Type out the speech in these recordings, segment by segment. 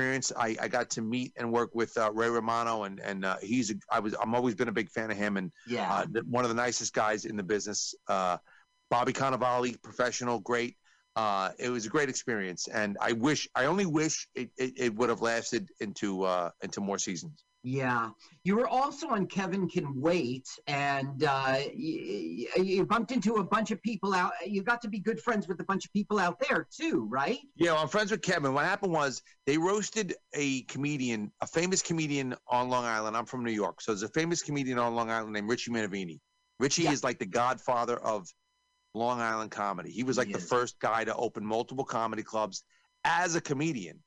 experience. I, I got to meet and work with uh, Ray Romano, and and uh, he's a, I was I'm always been a big fan of him, and Yeah. uh, one of the nicest guys in the business. Uh, Bobby Cannavale, professional, great. Uh, it was a great experience, and I wish I only wish it, it, it would have lasted into uh, into more seasons. Yeah, you were also on Kevin Can Wait, and uh, you, you bumped into a bunch of people out. You got to be good friends with a bunch of people out there too, right? Yeah, well, I'm friends with Kevin. What happened was they roasted a comedian, a famous comedian on Long Island. I'm from New York, so there's a famous comedian on Long Island named Richie Minervini. Richie Yeah. is like the godfather of Long Island comedy. He was like He the is. first guy to open multiple comedy clubs as a comedian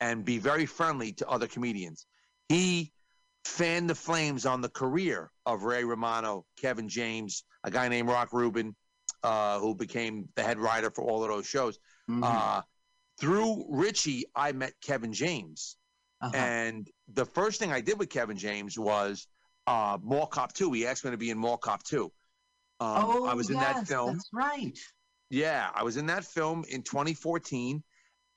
and be very friendly to other comedians. He fanned the flames on the career of Ray Romano, Kevin James, a guy named Rock Reuben, uh, who became the head writer for all of those shows. Mhm. Uh, through Richie, I met Kevin James. Uh-huh. And the first thing I did with Kevin James was uh, Mall Cop 2. He asked me to be in Mall Cop 2. Um, oh, I was in that film. That's right. Yeah, I was in that film in 2014,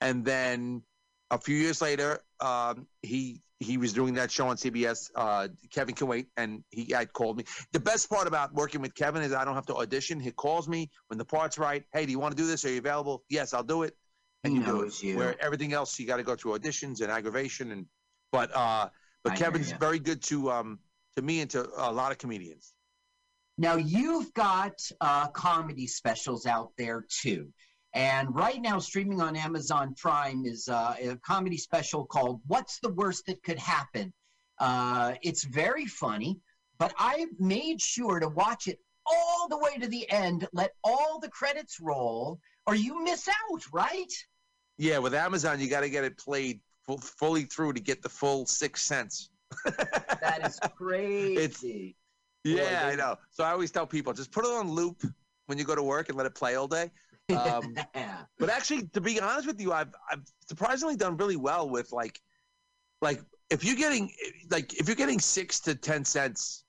and then a few years later, um, he he was doing that show on CBS. Uh, Kevin Can Wait, and he had called me. The best part about working with Kevin is I don't have to audition. He calls me when the part's right. Hey, do you want to do this? Are you available? Yes, I'll do it. And He you do it. you. Where everything else you got to go through auditions and aggravation and but uh but I Kevin's very good to um to me and to a lot of comedians. Now you've got uh, comedy specials out there too, and right now streaming on Amazon Prime is uh, a comedy special called "What's the Worst That Could Happen." Uh, it's very funny, but I made sure to watch it all the way to the end, let all the credits roll, or you miss out, right? Yeah, with Amazon you got to get it played full, fully through to get the full 6 cents. That is crazy. It's, Yeah, Boy, I know. So I always tell people just put it on loop when you go to work and let it play all day. Um, but actually, to be honest with you, I've I've surprisingly done really well with like, like if you're getting like if you're getting six to ten cents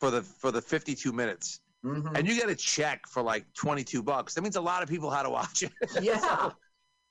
for the for the 52 minutes, Mhm. and you get a check for like 22 bucks, that means a lot of people had to watch it. Yeah. So,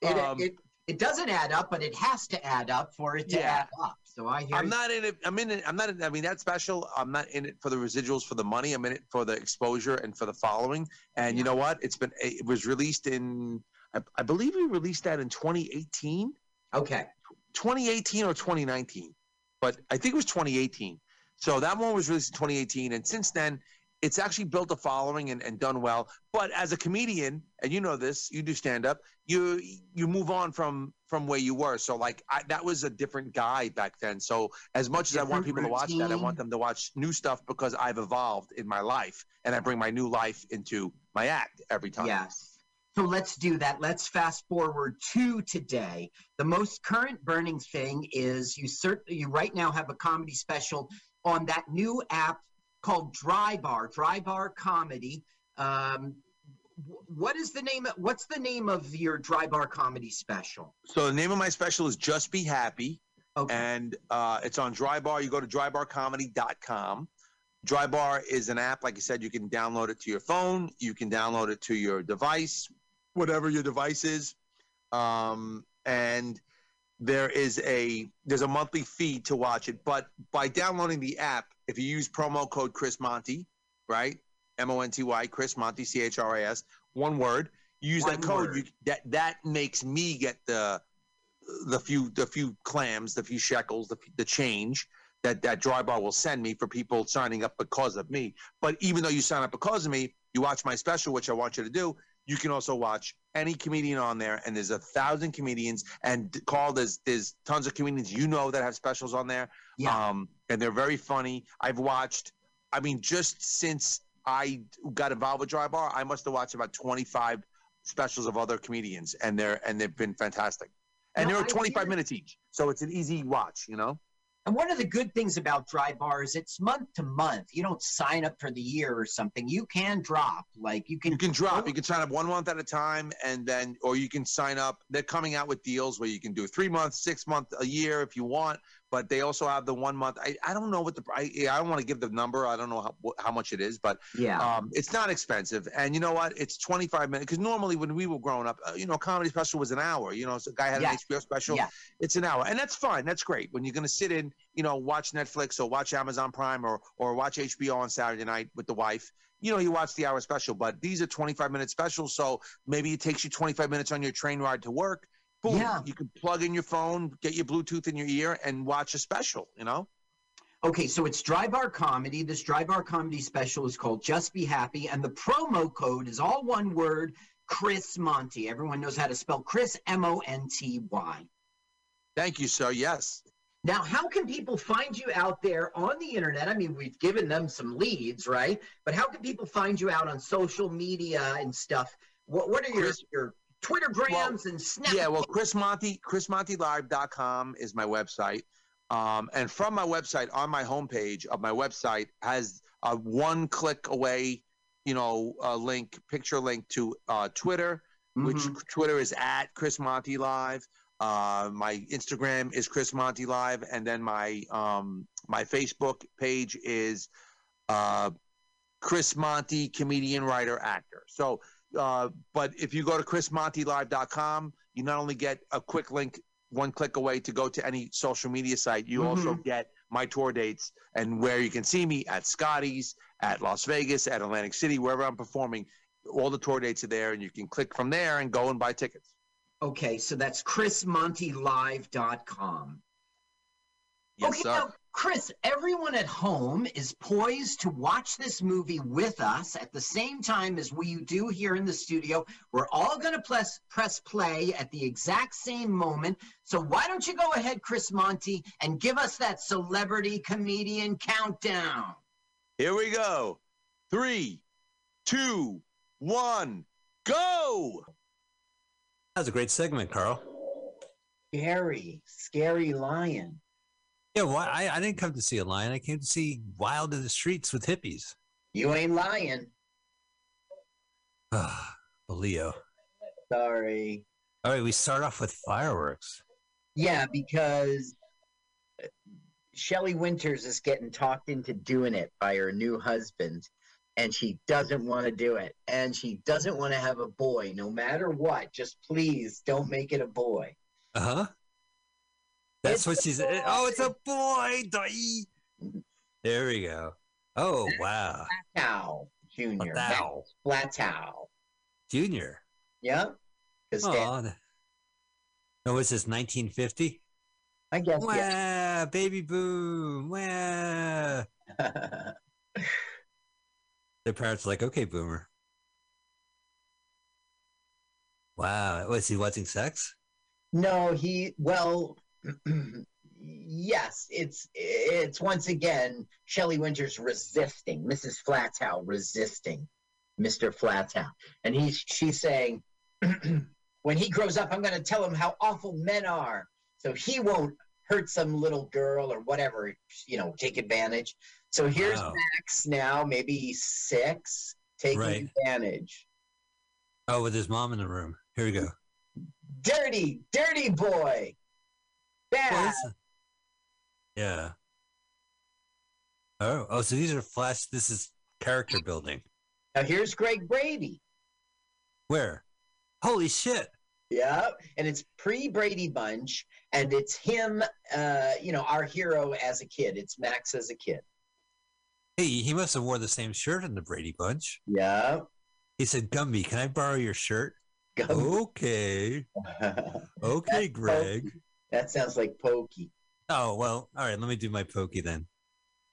It, um, it, it doesn't add up, but it has to add up for it to Yeah. add up. So I hear I'm you. not in it. I'm in it. I'm not. In, I mean, that's special. I'm not in it for the residuals for the money. I'm in it for the exposure and for the following. And you know what? It's been. It was released in. I, I believe we released that in 2018, Okay. 2018 or 2019, but I think it was 2018. So that one was released in 2018, and since then, it's actually built a following and, and done well. But as a comedian, and you know this, you do stand up. You you move on from from where you were. So like I, that was a different guy back then. So as much as I want people to watch that, I want them to watch new stuff because I've evolved in my life, and I bring my new life into my act every time. Yes. So let's do that. Let's fast forward to today. The most current burning thing is you certainly you right now have a comedy special on that new app called Dry Bar, Dry Bar Comedy. Um, what is the name? Of, what's the name of your Dry Bar Comedy special? So the name of my special is Just Be Happy. Okay. and uh, it's on Drybar. You go to drybarcomedy.com. Drybar is an app, like I said, you can download it to your phone, you can download it to your device, whatever your device is, um, and there is a there's a monthly fee to watch it. But by downloading the app, if you use promo code Chris Monty, right, M O N T Y, Chris Monty, C H R I S, one word. You use that code, word. you, that that makes me get the the few the few clams, the few shekels, the, the change that that dry bar will send me for people signing up because of me. But even though you sign up because of me, you watch my special, which I want you to do. You can also watch any comedian on there, and there's a thousand comedians. And Carl, there's there's tons of comedians you know that have specials on there. Yeah. Um, and they're very funny. I've watched. I mean, just since I got involved with Dry Bar, I must have watched about 25 specials of other comedians, and they're and they've been fantastic. And No, they're 25 minutes each, so it's an easy watch. You know. And one of the good things about dry bar is it's month to month. You don't sign up for the year or something. You can drop. Like you can You can drop. You can sign up one month at a time, and then, or you can sign up. They're coming out with deals where you can do three months, six months, a year if you want. But they also have the one month. I, I don't know what the I, I don't want to give the number. I don't know how, how much it is, but Yeah. um, it's not expensive. And you know what? It's 25 minutes because normally when we were growing up, uh, you know, a comedy special was an hour. You know, so a guy had Yeah. an HBO special. Yeah. It's an hour, and that's fine. That's great when you're going to sit in, you know, watch Netflix or watch Amazon Prime or or watch HBO on Saturday night with the wife. You know, you watch the hour special, but these are 25 minute specials, so maybe it takes you 25 minutes on your train ride to work. Boom, Yeah. you can plug in your phone, get your Bluetooth in your ear, and watch a special. You know. Okay, so it's Dry Bar Comedy. This Dry Bar Comedy special is called Just Be Happy, and the promo code is all one word Chris Monty. Everyone knows how to spell Chris, M O N T Y. Thank you, sir. Yes. Now, how can people find you out there on the internet? I mean, we've given them some leads, right? But how can people find you out on social media and stuff? What, what are your, Chris- your Twittergrams and Snap? Yeah, well, Chris Monty, chrismontylive.com is my website. Um, and from my website, on my homepage of my website, has a one click away, you know, uh, link, picture link to uh, Twitter, which Mhm. Twitter is at Chris Monty Live. Uh, my Instagram is Chris Monty Live, and then my um, my Facebook page is uh, Chris Monty, comedian, writer, actor. So, uh, but if you go to chrismontylive.com, you not only get a quick link, one click away to go to any social media site, you also get my tour dates and where you can see me at Scotty's, at Las Vegas, at Atlantic City, wherever I'm performing. All the tour dates are there, and you can click from there and go and buy tickets. Okay, so that's chrismontylive.com. Yes, okay, sir. now, Chris, everyone at home is poised to watch this movie with us at the same time as we do here in the studio. We're all going to press, press play at the exact same moment. So why don't you go ahead, Chris Monty, and give us that celebrity comedian countdown? Here we go. Three, two, one, go. That was a great segment, Carl. Scary, scary lion. Yeah, well, I, I didn't come to see a lion. I came to see Wild in the Streets with hippies. You ain't lying. Ah, Leo. Sorry. All right, we start off with fireworks. Yeah, because Shelly Winters is getting talked into doing it by her new husband, and she doesn't want to do it. And she doesn't want to have a boy, no matter what. Just please don't make it a boy. Uh huh. That's It's what she's. Oh, it's a boy. There we go. Oh wow, Flatow Junior. Flatow. Flatow. Junior. Yep. Oh, no, what's this? 1950? I guess yeah. Wow, baby boom. Wow. Their parents are like, okay, boomer. Wow, was he watching sex? No, he well yes, it's it's once again Shelley Winters resisting, Mrs. Flatow resisting Mr. Flatow. And he's she's saying when he grows up, I'm gonna tell him how awful men are. So he won't hurt some little girl or whatever, you know, take advantage. So here's Wow. Max now, maybe six, taking Right. advantage. Oh, with his mom in the room. Here we go. Dirty, dirty boy. This- yeah. Oh, oh, so these are flash. This is character building. Now here's Greg Brady. Where? Holy shit! Yeah, and it's pre Brady Bunch, and it's him. Uh, you know, our hero as a kid. It's Max as a kid. Hey, he must have wore the same shirt in the Brady Bunch. Yeah. He said, "Gumby, can I borrow your shirt?" Okay, okay, Greg. That sounds like Pokey. Oh well, all right. Let me do my pokey then.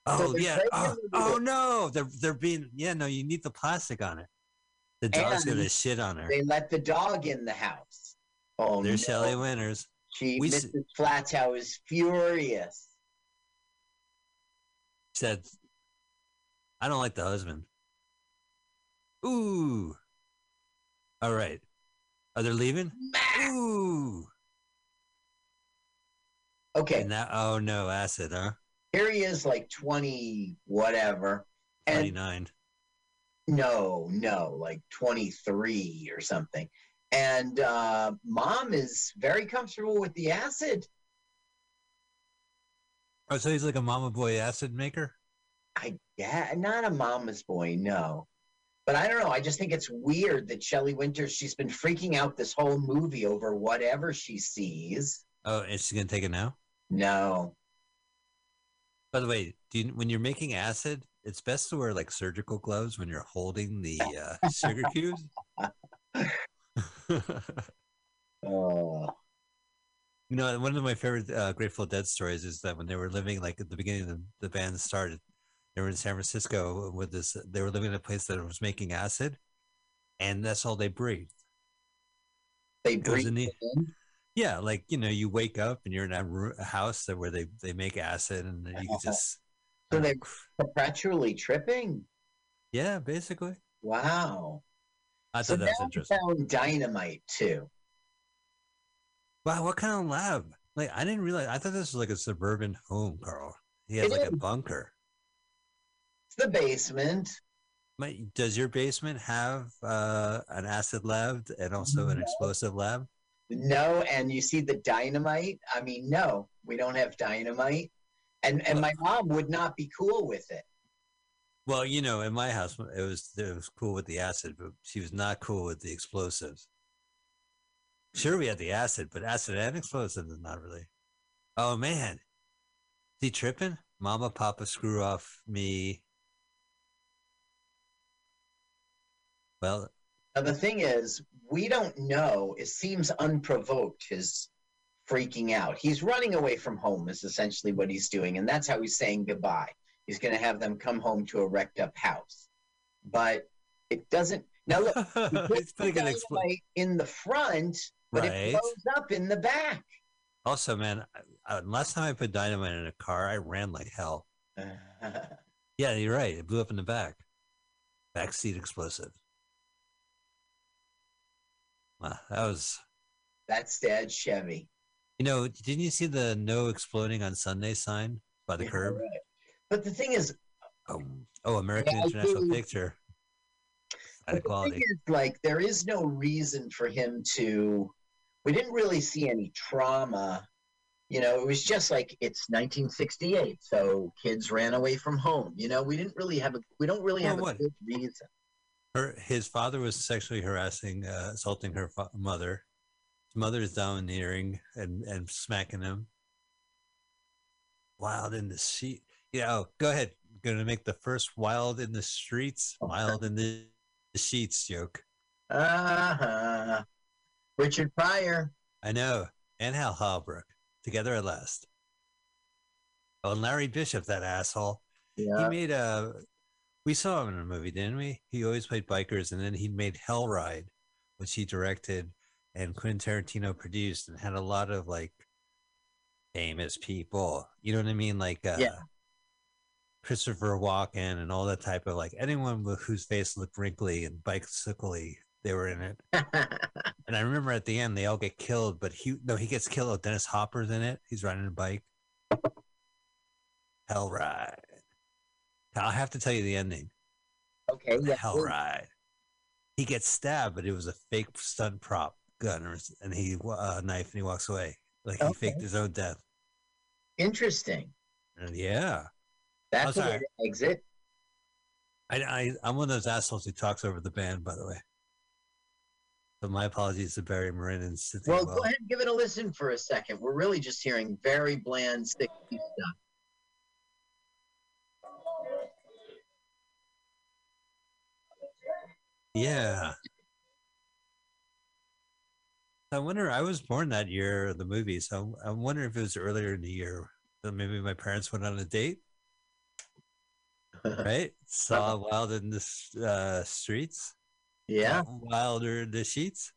Oh they're yeah. Uh, oh, oh no, they're they're being yeah. No, you need the plastic on it. The dog's And gonna shit on her. They let the dog in the house. Oh There's no. Shelley Winters. She, We s- Mrs. Flatow is furious. said, I don't like the husband. Ooh. All right. Are they leaving? Ooh. Okay, And now, oh no, acid, huh? here he is, like twenty whatever, and 29. No, no, like 23 or something. And uh, mom is very comfortable with the acid. Oh, so he's like a mama boy acid maker? I yeah, not a mama's boy, no. But I don't know. I just think it's weird that Shelley Winters, she's been freaking out this whole movie over whatever she sees. Oh, is she gonna take it now? No. By the way, do you, when you're making acid, it's best to wear like surgical gloves when you're holding the uh, sugar cubes. Oh. You know, one of my favorite uh, Grateful Dead stories is that when they were living, like at the beginning of the, the band started, they were in San Francisco with this. They were living in a place that was making acid, and that's all they breathed. They It was breathe in the- it in. Yeah, like you know, you wake up and you're in a, a house that where they they make acid, and then you can just So they're perpetually tripping. yeah, basically. Wow. I So thought that was interesting. found dynamite too. Wow, what kind of lab? Like I didn't realize. I thought this was like a suburban home, Carl. He has It like a bunker. It's the basement. My, does your basement have uh, an acid lab and also an explosive lab? No, and you see the dynamite. I mean, no, we don't have dynamite. And and my mom would not be cool with it. Well, you know, in my house, it was it was cool with the acid, but she was not cool with the explosives. Sure, we had the acid, but acid and explosives is not really. Oh man, is he tripping? Mama, Papa, screw off me. Well, Now the thing is, we don't know. It seems unprovoked. His freaking out. He's running away from home. Is essentially what he's doing, and that's how he's saying goodbye. He's going to have them come home to a wrecked up house, but it doesn't. Now look, it's puts he's the putting an expl- in the front, but it blows up in the back. Also, man, I- last time I put dynamite in a car, I ran like hell. Yeah, you're right. It blew up in the back. Backseat explosive. Wow, that was. That's Dad Chevy. You know, didn't you see the no exploding on Sunday sign by the Yeah, curb? right. But the thing is, Oh, oh, American Yeah, International do. Picture. but the thing is, like, there is no reason for him to. We didn't really see any trauma. You know, it was just like it's 1968, so kids ran away from home. You know, we didn't really have a. We don't really Well, have a good reason. Her, his father was sexually harassing, uh, assaulting her fa- mother. His mother is domineering and, and smacking him. Wild in the sheet. You know, go ahead. Gonna make the first wild in the streets, wild in the, the sheets joke. Uh huh. Richard Pryor. I know. And Hal Holbrook together at last. Oh, and Larry Bishop, that asshole. Yeah. He made a. We saw him in a movie, didn't we? He always played bikers, and then he made Hell Ride, which he directed and Quentin Tarantino produced, and had a lot of like famous people. You know what I mean? Like uh, Yeah. Christopher Walken and all that type of like anyone with, whose face looked wrinkly and bicycly, they were in it. And I remember at the end they all get killed, but he no, he gets killed. Dennis Hopper's in it. He's riding a bike. Hell ride. I'll have to tell you the ending. okay. Yeah. Hell ride. He gets stabbed, but it was a fake stunt prop gun and he uh, knife and he walks away. Like he Okay. faked his own death. Interesting. And yeah. That's Oh, exit. I, I I'm one of those assholes who talks over the band, by the way. So my apologies to Barry Mann and Cynthia. Well, Well, go ahead and give it a listen for a second. We're really just hearing very bland, sticky stuff. Yeah. I wonder. I was born that year of the movie, so I wonder if it was earlier in the year. that maybe my parents went on a date, right? Saw Wild in the uh, streets, yeah. Wilder in the sheets.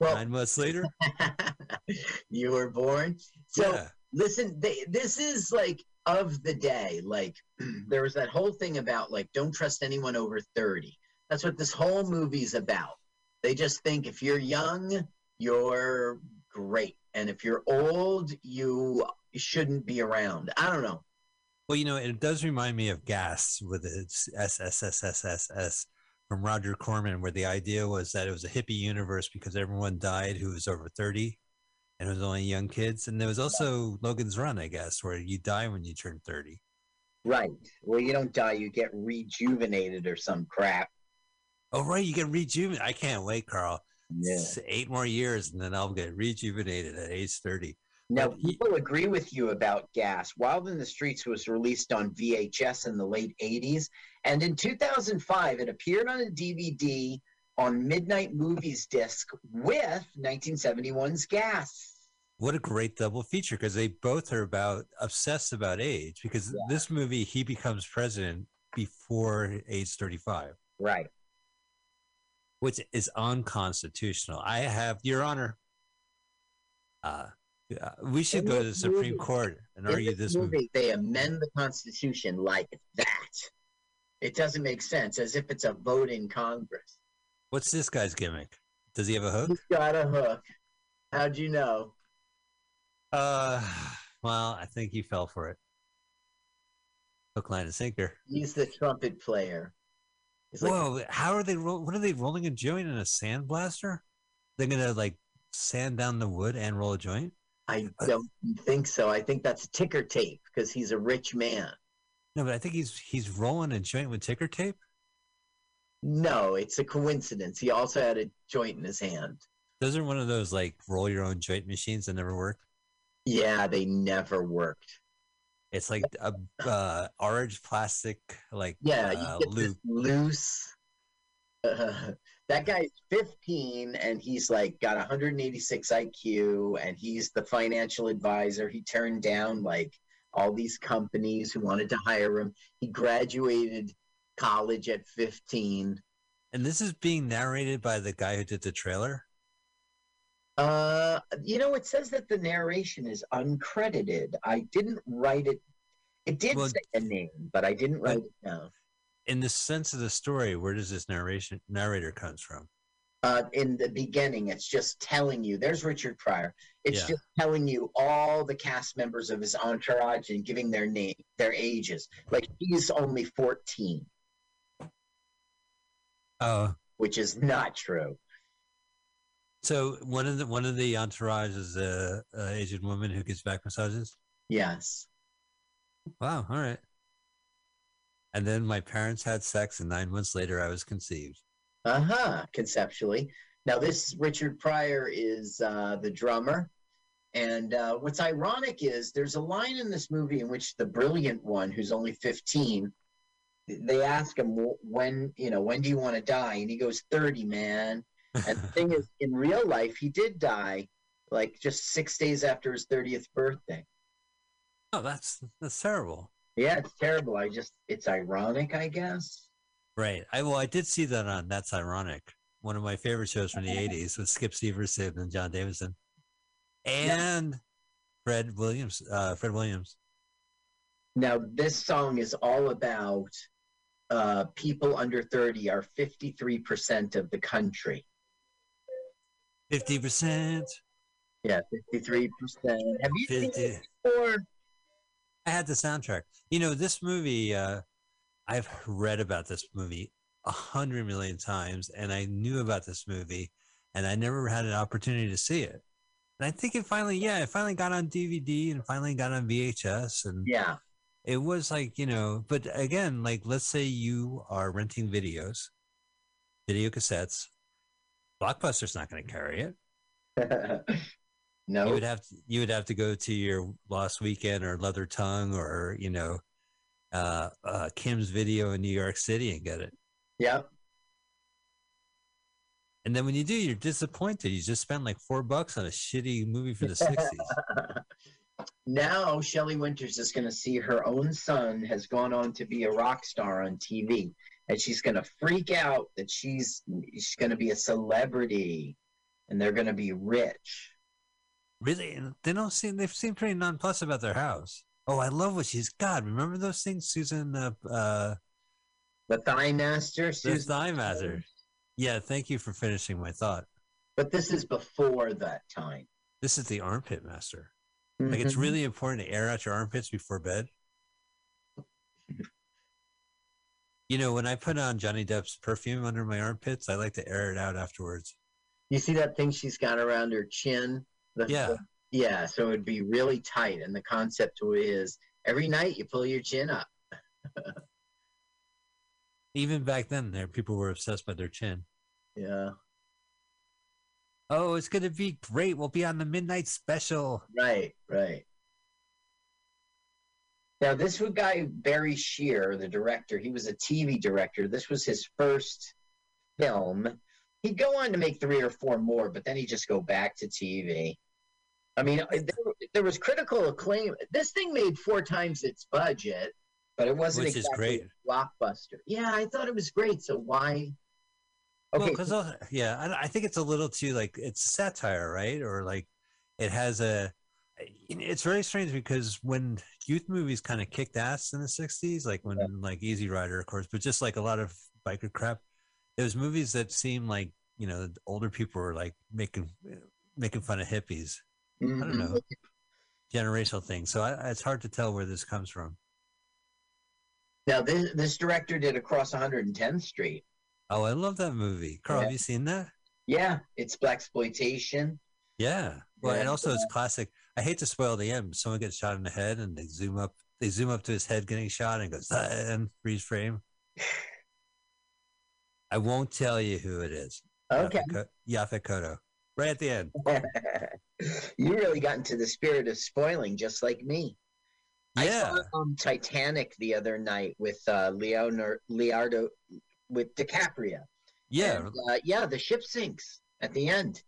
Well, Nine months later, you were born. So yeah, listen, they, this is like of the day. Like there was that whole thing about like don't trust anyone over 30. That's what this whole movie's about. They just think if you're young, you're great. And if you're old, you shouldn't be around. I don't know. Well, you know, it does remind me of Gas with its SSSSSS from Roger Corman, where the idea was that it was a hippie universe because everyone died who was over 30. and it was only young kids. And there was also Logan's Run, I guess, where you die when you turn thirty. Right. Well, you don't die; you get rejuvenated or some crap. Oh, right, you get rejuvenated. I can't wait, Carl. Yeah. It's eight more years, and then I'll get rejuvenated at age thirty. Now, But he- people agree with you about Gas. Wild in the Streets was released on VHS in the late 80s. And in 2005, it appeared on a DVD on Midnight Movies disc with 1971's Gas. What a great double feature because they both are about obsessed about age. Because this movie, he becomes president before age thirty-five. Right. Which is unconstitutional. I have, Your Honor. Uh, uh, we should In go to the Supreme movie- Court and argue this this movie. movie, they amend the Constitution like that. It doesn't make sense, as if it's a vote in Congress. What's this guy's gimmick? Does he have a hook? He's got a hook. How'd you know? Uh, well, I think he fell for it. Hook, line, and sinker. He's the trumpet player. He's like, Whoa! How are they? Ro- what are they rolling a joint in a sandblaster? They're gonna like sand down the wood and roll a joint. I uh, don't think so. I think that's ticker tape because he's a rich man. No, but I think he's he's rolling a joint with ticker tape. No, it's a coincidence. He also had a joint in his hand. Those are one of those like roll your own joint machines that never work. Yeah, they never worked. It's like a uh, orange plastic like Yeah, uh, loop. loose. Uh, that guy's 15 and he's like got 186 IQ and he's the financial advisor. He turned down like all these companies who wanted to hire him. He graduated college at 15. And this is being narrated by the guy who did the trailer. Uh, you know, it says that the narration is uncredited. I didn't write it. It did Well, say a name, but I didn't write it down. In the sense of the story, where does this narration narrator comes from? Uh, in the beginning, it's just telling you. There's Richard Pryor. It's Yeah. just telling you all the cast members of his entourage and giving their name, their ages. Like he's only 14, Oh, which is not true. So one of the one of the entourage is a, a Asian woman who gives back massages. Yes. Wow, all right. And then my parents had sex, and nine months later, I was conceived. Uh huh. Conceptually. Now, this Richard Pryor is uh, the drummer. And uh, what's ironic is there's a line in this movie in which the brilliant one, who's only 15, they ask him, when, you know, when do you want to die? And he goes, 30, man. And the thing is, in real life, he did die like just six days after his 30th birthday. Oh, that's that's terrible. Yeah, it's terrible. I just, it's ironic, I guess. Right. I well, I did see that on That's Ironic, one of my favorite shows from the '80s with Skip Severson and John Davidson, and Fred Williams. Uh, Fred Williams. Now, this song is all about uh, people under 30 are 53% of the country. Fifty percent. Yeah, 53%. Have you seen it before? I had the soundtrack. You know, this movie. Uh, I've read about this movie a hundred million times, and I knew about this movie, and I never had an opportunity to see it. And I think it finally, yeah, it finally got on DVD and finally got on VHS, and Yeah. it was like you know but again like let's say you are renting videos video cassettes blockbuster's not going to carry it. You no. would have to you would have to go to your lost weekend or leather tongue or you know uh, uh kim's video in new york city and get it. Yep. and then when you do you're disappointed. You just spent like four bucks on a shitty movie from the 60s now Shelley Winters is going to see her own son has gone on to be a rock star on TV, and she's going to freak out that she's she's going to be a celebrity, and they're going to be rich. really And they don't seem they seem pretty nonplussed about their house oh i love what she's got remember those things susan uh, uh The Thigh Master, the Susan thigh master Yeah, thank you for finishing my thought. But this is before that time. This is the armpit master. Like it's Mhm. really important to air out your armpits before bed. You know, when I put on Johnny Depp's perfume under my armpits, I like to air it out afterwards. You see that thing she's got around her chin? The- Yeah. the- yeah. So it'd be really tight, and the concept is every night you pull your chin up. Even back then, there people were obsessed by their chin. Yeah. Oh, it's gonna be great. We'll be on the midnight special. Right. Right. Now this was guy Barry Shear, the director. He was a TV director. This was his first film. He'd go on to make three or four more, but then he'd just go back to TV. I mean, uh, there, there was critical acclaim. This thing made four times its budget, but it wasn't Which exactly great. a blockbuster. Yeah, I thought it was great. So why? Well, Okay, because yeah, I, I think it's a little too like it's satire, right? Or like it has a. It's very strange because when youth movies kind of kicked ass in the '60s, like when like Easy Rider, of course, but just like a lot of biker crap, it was movies that seemed like you know older people were like making making fun of hippies, I don't mhm. know, generational thing. So I, it's hard to tell where this comes from. Now this this director did Across 110th Street. Oh, I love that movie. Carl, Yeah. have you seen that? Yeah, it's black exploitation. Yeah. Well, And, also it's classic. I hate to spoil the end, but someone gets shot in the head and they zoom up. They zoom up to his head getting shot and goes "Ah," and freeze frame. I won't tell you who it is. Okay. Yaphet Ko- Yaphet Kotto. Right at the end. you really got into the spirit of spoiling, just like me. I Yeah. saw um, Titanic the other night with uh, Leonardo, Leonardo with DiCaprio. Yeah. And, uh, yeah, the ship sinks at the end.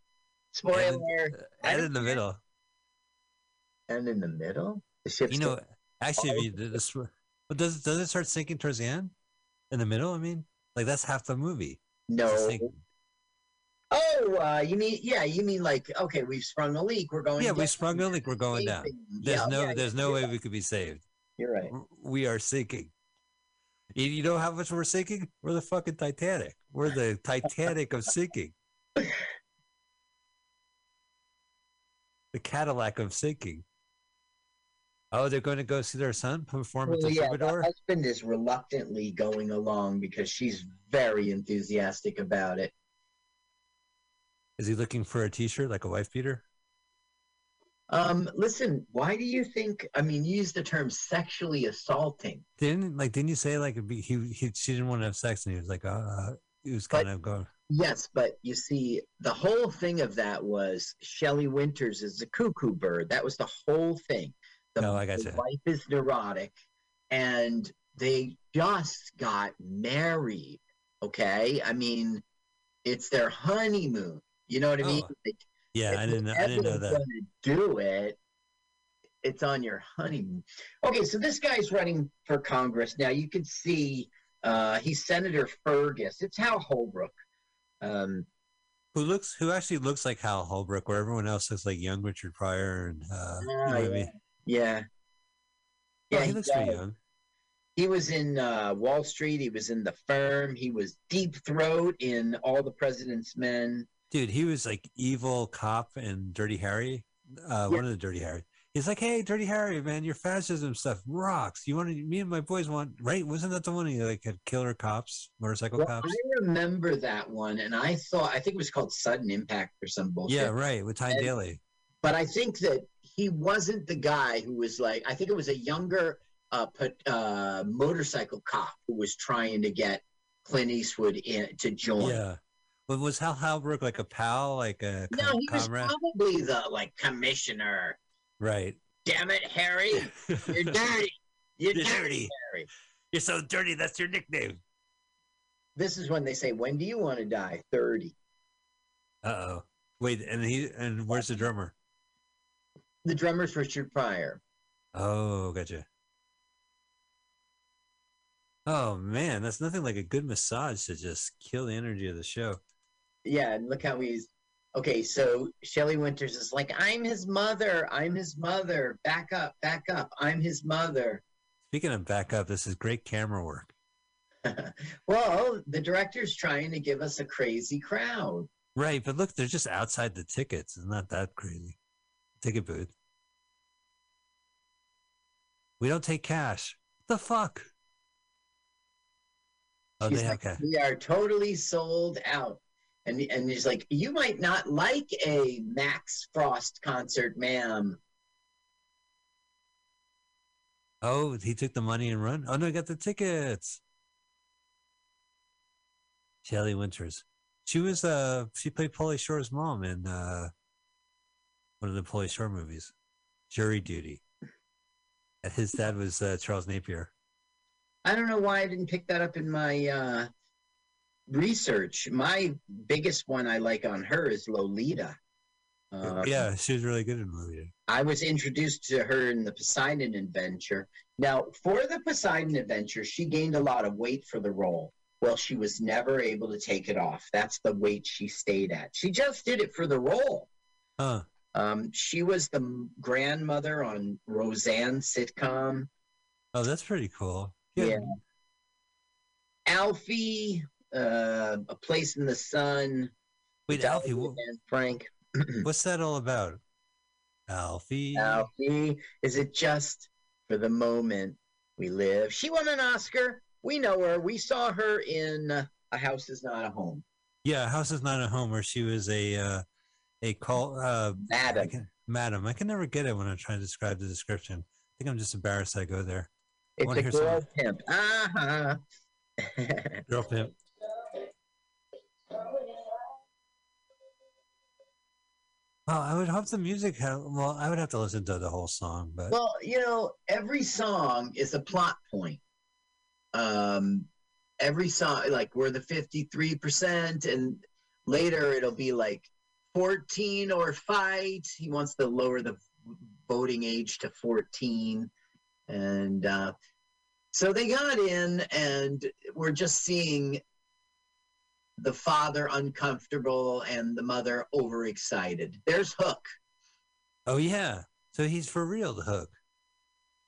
Spoiler. And in the middle. And in the middle, the ship. You know, actually, if you, this, but does does it start sinking towards the end? In the middle? I mean, like that's half the movie. No. Oh, uh, you mean yeah? You mean like okay, we've sprung a leak. We're going. Yeah, we sprung a leak. We're going down. There's Yeah, no, yeah, there's no way right. we could be saved. You're right. we are sinking. You, you know how much we're sinking? We're the fucking Titanic. We're the Titanic of sinking. The Cadillac of sinking. Oh, they're going to go see their son perform at Well, the yeah, Troubadour? husband is reluctantly going along because she's very enthusiastic about it. Is he looking for a T-shirt like a wife beater? Um, listen, why do you think? I mean, you use the term sexually assaulting. Didn't like? Didn't you say like it'd be- he, he she didn't want to have sex and he was like, uh, he was But- kind of going. Yes, but you see, the whole thing of that was Shelley Winters is a cuckoo bird. That was the whole thing. The, No, I the gotcha. wife is neurotic, and they just got married. Okay, I mean, it's their honeymoon. You know what I mean? Oh, Like, Yeah, I didn't. I didn't know that. gonna do it. It's on your honeymoon. Okay, so this guy's running for Congress now. You can see uh, he's Senator Fergus. It's Hal Holbrook. Um, Who looks? Who actually looks like Hal Holbrook, where everyone else looks like young Richard Pryor and uh, you know Ah, what I mean? Yeah, Yeah, yeah. he looks pretty young. He was in uh, Wall Street. He was in The Firm. He was Deep Throat in All the President's Men. Dude, he was like evil cop and Dirty Harry. Uh, One of the Dirty Harry. He's like, hey, Dirty Harry, man, your fascism stuff rocks. You want to? Me and my boys want, right? Wasn't that the one he like had killer cops, motorcycle Well, cops? I remember that one, and I thought I think it was called Sudden Impact or some bullshit. Yeah, right. With Ty And- Daly. but I think that he wasn't the guy who was like. I think it was a younger uh, put, uh, motorcycle cop who was trying to get Clint Eastwood in to join. Yeah. But was Hal Holbrook like a pal, like a No, com- he was probably the like commissioner. Right. Damn it, Harry! You're dirty. You're, You're dirty, dirty. Harry. You're so dirty. That's your nickname. This is when they say, "When do you want to die?" Thirty. Uh oh. Wait, and he and where's the drummer? The drummer's Richard Pryor. Oh, gotcha. Oh man, that's nothing like a good massage to just kill the energy of the show. Yeah, and look how he's. Okay, so Shelley Winters is like, "I'm his mother. I'm his mother. Back up, back up. I'm his mother." Speaking of back up, this is great camera work. well, the director's trying to give us a crazy crowd. Right, but look, they're just outside the tickets. It's not that crazy. Ticket booth. We don't take cash. What the fuck? Oh, She's they have like, cash. We are totally sold out. And and he's like, you might not like a Max Frost concert, ma'am. Oh, he took the money and run. Oh no, he got the tickets. Shelley Winters. She was uh she played Pauly Shore's mom in uh one of the Pauly Shore movies, Jury Duty. And his dad was uh, Charles Napier. I don't know why I didn't pick that up in my uh, research. My biggest one I like on her is Lolita. Uh, yeah, she was really good in Lolita. I was introduced to her in the Poseidon Adventure. Now, for the Poseidon Adventure, she gained a lot of weight for the role. Well, she was never able to take it off. That's the weight she stayed at. She just did it for the role. Huh. Um, she was the grandmother on Roseanne sitcom. Oh, that's pretty cool. Yeah. Alfie, uh, A Place in the Sun. Wait, Alfie, wha- and Frank. what's that all about? Alfie. Alfie, is it just for the moment we live? She won an Oscar. We know her. We saw her in A House Is Not a Home. Yeah, House is not a home where she was a uh, a call uh I Madam. can, madam. I can never get it when I'm trying to describe the description. I think I'm just embarrassed I go there. It's a girl some- pimp. Uh-huh. Girl pimp. Well, I would hope the music. Ha- well, I would have to listen to the whole song, but well, you know, every song is a plot point. Um, every song, like we're the 53%, and later it'll be like 14 or fight. He wants to lower the voting age to 14. And uh, so they got in, and we're just seeing the father uncomfortable and the mother overexcited. There's Hook. oh yeah, so he's for real. The hook.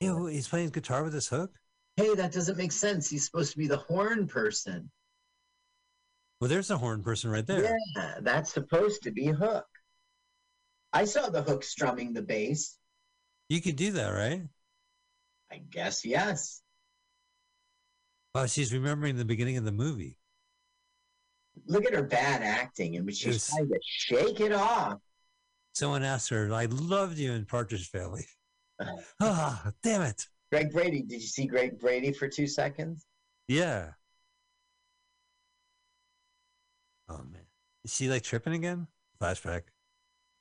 Yeah, he's playing guitar with his hook. Hey, that doesn't make sense. He's supposed to be the horn person. Well, there's a horn person right there. Yeah, that's supposed to be Hook. I saw the Hook strumming the bass. You could do that, right? I guess yes. Oh, she's remembering the beginning of the movie. Look at her bad acting, and she's trying to shake it off. Someone asked her, "I loved you in Partridge Family." Ah, damn it! Greg Brady, did you see Greg Brady for two seconds? Yeah. Oh man, is she like tripping again? Flashback.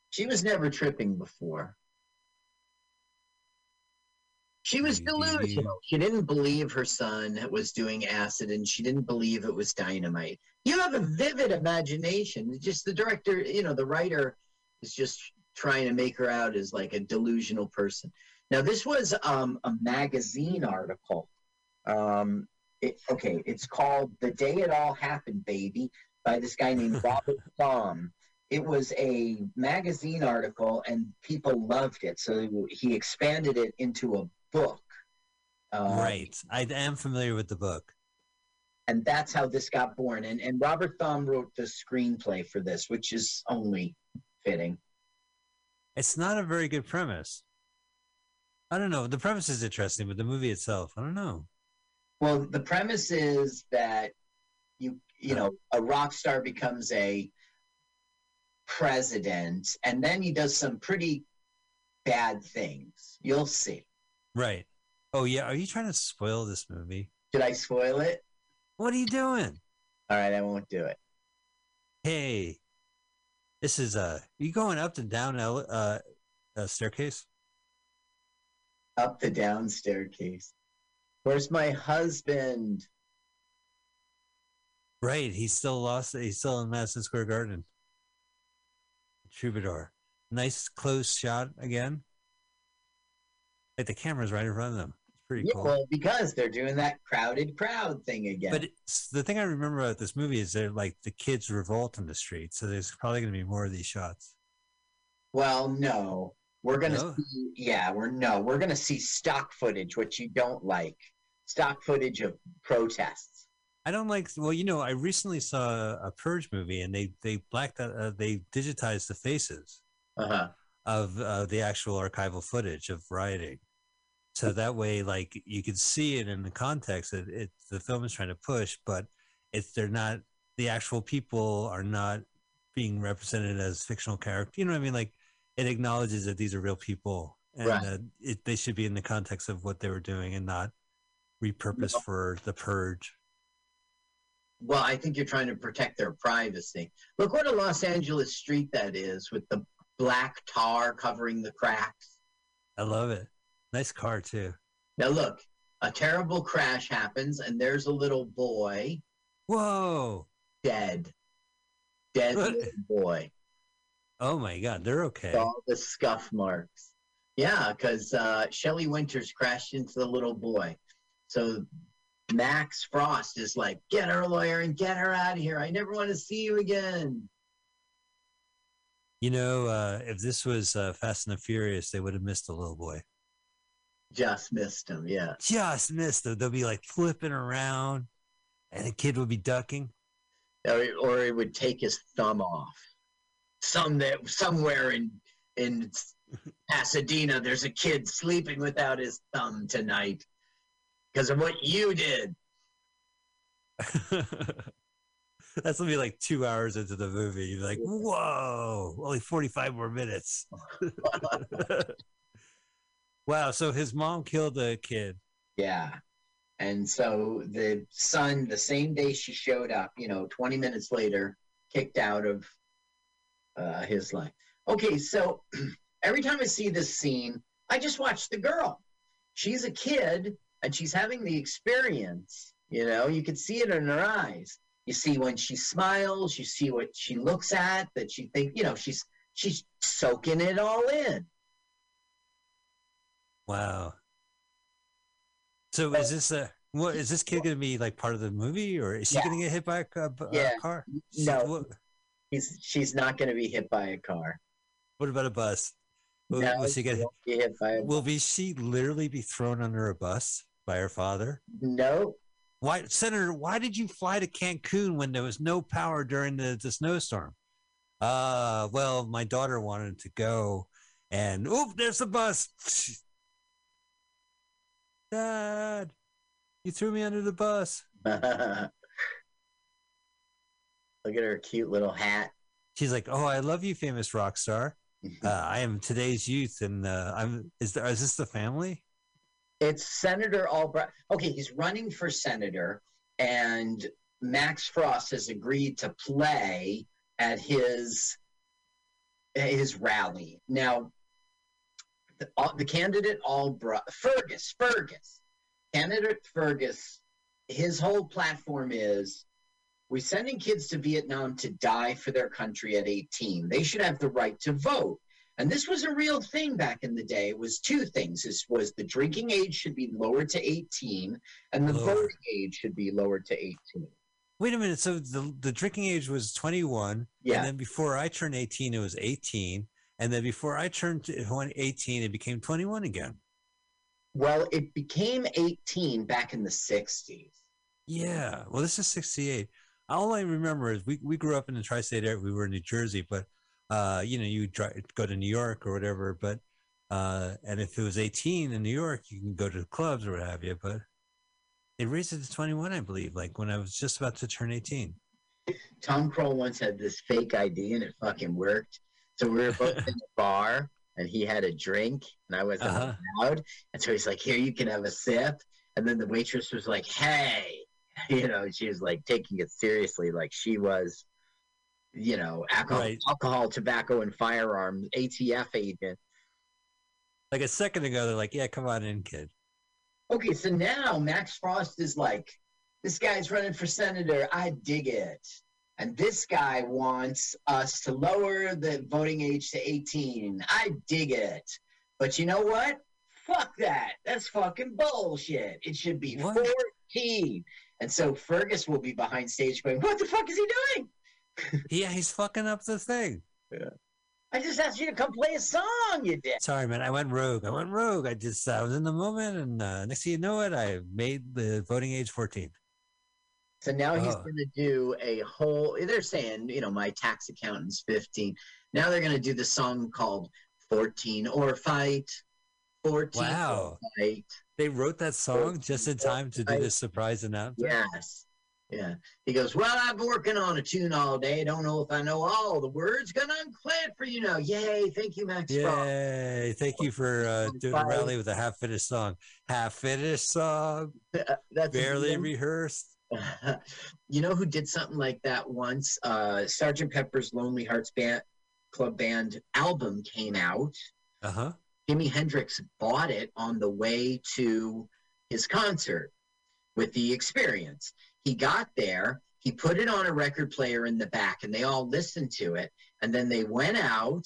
She was never tripping before. She was delusional. She didn't believe her son was doing acid and she didn't believe it was dynamite. You have a vivid imagination. It's Just the director, you know, the writer is just trying to make her out as like a delusional person. Now, this was um, a magazine article. Um, it, okay, it's called The Day It All Happened, Baby, by this guy named Robert Thom it was a magazine article and people loved it so he expanded it into a book Uh, right. I am familiar with the book. and that's how this got born and, and robert thom wrote the screenplay for this which is only fitting It's not a very good premise. I don't know. The premise is interesting, but the movie itself, I don't know. well the premise is that you you know a rock star becomes a president and then he does some pretty bad things you'll see Right. Oh yeah. Are you trying to spoil this movie? did i spoil it What are you doing? all right i won't do it Hey, this is uh, you going up and down ele- uh, uh staircase? up the down staircase. Where's my husband? Right. He's still lost. He's still in Madison Square Garden. Troubadour. Nice close shot again. Like the camera's right in front of them. It's pretty Yeah, cool. well, because they're doing that crowded crowd thing again. But it's, the thing I remember about this movie is they're like the kids revolt in the street, so there's probably going to be more of these shots. well, no, we're gonna No? see. Yeah, we're no, we're gonna see stock footage, which you don't like. Stock footage of protests. I don't like. Well, you know, I recently saw a Purge movie, and they they blacked out, uh, they digitized the faces Uh huh. of uh, the actual archival footage of rioting, so that way, like you could see it in the context that it the film is trying to push, but it's they're not the actual people are not being represented as fictional characters. You know what I mean? Like it acknowledges that these are real people and Right. that it, they should be in the context of what they were doing and not repurposed for the purge. Well, I think you're trying to protect their privacy. Look what a Los Angeles street that is with the black tar covering the cracks. I love it. Nice car too. Now, look, a terrible crash happens, and there's a little boy Whoa. dead. Dead boy. Oh my God. They're okay. All the scuff marks. Yeah, because uh, Shelley Winters crashed into the little boy. So Max Frost is like, get her lawyer and get her out of here. I never want to see you again. You know, uh, if this was uh, Fast and the Furious, they would have missed the little boy. Just missed him. Yeah. Just missed them. They'll be like flipping around, and the kid would be ducking. or, it would take his thumb off. Some that somewhere in in Pasadena, there's a kid sleeping without his thumb tonight because of what you did. That's gonna be like two hours into the movie. You're like, whoa, only 45 more minutes. wow. So his mom killed the kid. Yeah. And so the son, the same day she showed up, you know, 20 minutes later, kicked out of uh, his life. Okay, so every time I see this scene, I just watch the girl. She's a kid and she's having the experience. You know, you can see it in her eyes. You see when she smiles, you see what she looks at, that she think, you know, she's she's soaking it all in. Wow. So is this a what is this kid gonna be like part of the movie, or is she Yeah. gonna get hit by a, a Yeah. car? She- No. What, He's she's not going to be hit by a car. what about a bus? Will, No, will she get? be hit by a Will be she literally be thrown under a bus by her father? No, Why, Senator? Why did you fly to Cancun when there was no power during the, the snowstorm? Uh, well, my daughter wanted to go, and oop, there's the bus. Dad, you threw me under the bus. Look at her cute little hat. She's like, "Oh, I love you, famous rock star. Uh, I am today's youth, and uh, I'm. Is there? Is this the family? It's Senator Albright. Okay, he's running for senator, and Max Frost has agreed to play at his his rally. Now, the, uh, the candidate Albright, Fergus, Fergus, candidate Fergus, his whole platform is we're sending kids to Vietnam to die for their country at 18. They should have the right to vote. And this was a real thing back in the day. It was two things. This was the drinking age should be lowered to 18 and the voting age should be lowered to 18. Wait a minute. So the the drinking age was 21, Yeah. and then before I turned 18, it was 18, and then before I turned 18, it became 21 again. Well, it became 18 back in the 60s. Yeah. Well, this is 68. All I remember is we, we grew up in the tri-state area. We were in New Jersey, but uh, you know, you drive, go to New York or whatever. But uh, and if it was 18 in New York, you can go to clubs or what have you. But they raised it to 21, I believe. Like when I was just about to turn 18. Tom Kroll once had this fake ID and it fucking worked. So we were both in the bar and he had a drink and I wasn't Uh-huh. allowed. And so he's like, Here, you can have a sip. And then the waitress was like, Hey, you know, she was like taking it seriously, like she was, you know, alcohol, Right. alcohol tobacco, and firearms ATF agent. Like a second ago, they're like, "Yeah, come on in, kid." Okay, so now Max Frost is like, this guy's running for senator. I dig it. And this guy wants us to lower the voting age to 18. I dig it. But you know what? Fuck that. That's fucking bullshit. It should be What? 14. And so Fergus will be behind stage going, What the fuck is he doing? Yeah, he's fucking up the thing. Yeah. I just asked you to come play a song, you did. Sorry, man. I went rogue. I went rogue. I just I was in the moment, and uh, next thing you know it, I made the voting age 14. So now he's Oh. going to do a whole. They're saying, you know, my tax accountant's 15. Now they're going to do the song called 14 or Fight. 14 Wow. or Fight. They wrote that song just in time to do this surprise announcement. Yes. Yeah. He goes, Well, I've been working on a tune all day. Don't know if I know all the words. Gonna it for you now. Yay. Thank you, Max. Frost." Yay! Thank you for uh, doing a rally with a half-finished song. Half-finished song, That's barely rehearsed. you know who did something like that once? Uh, Sergeant Pepper's Lonely Hearts Band Club Band album came out. Uh huh. Jimi Hendrix bought it on the way to his concert with the experience. He got there, he put it on a record player in the back, and they all listened to it. And then they went out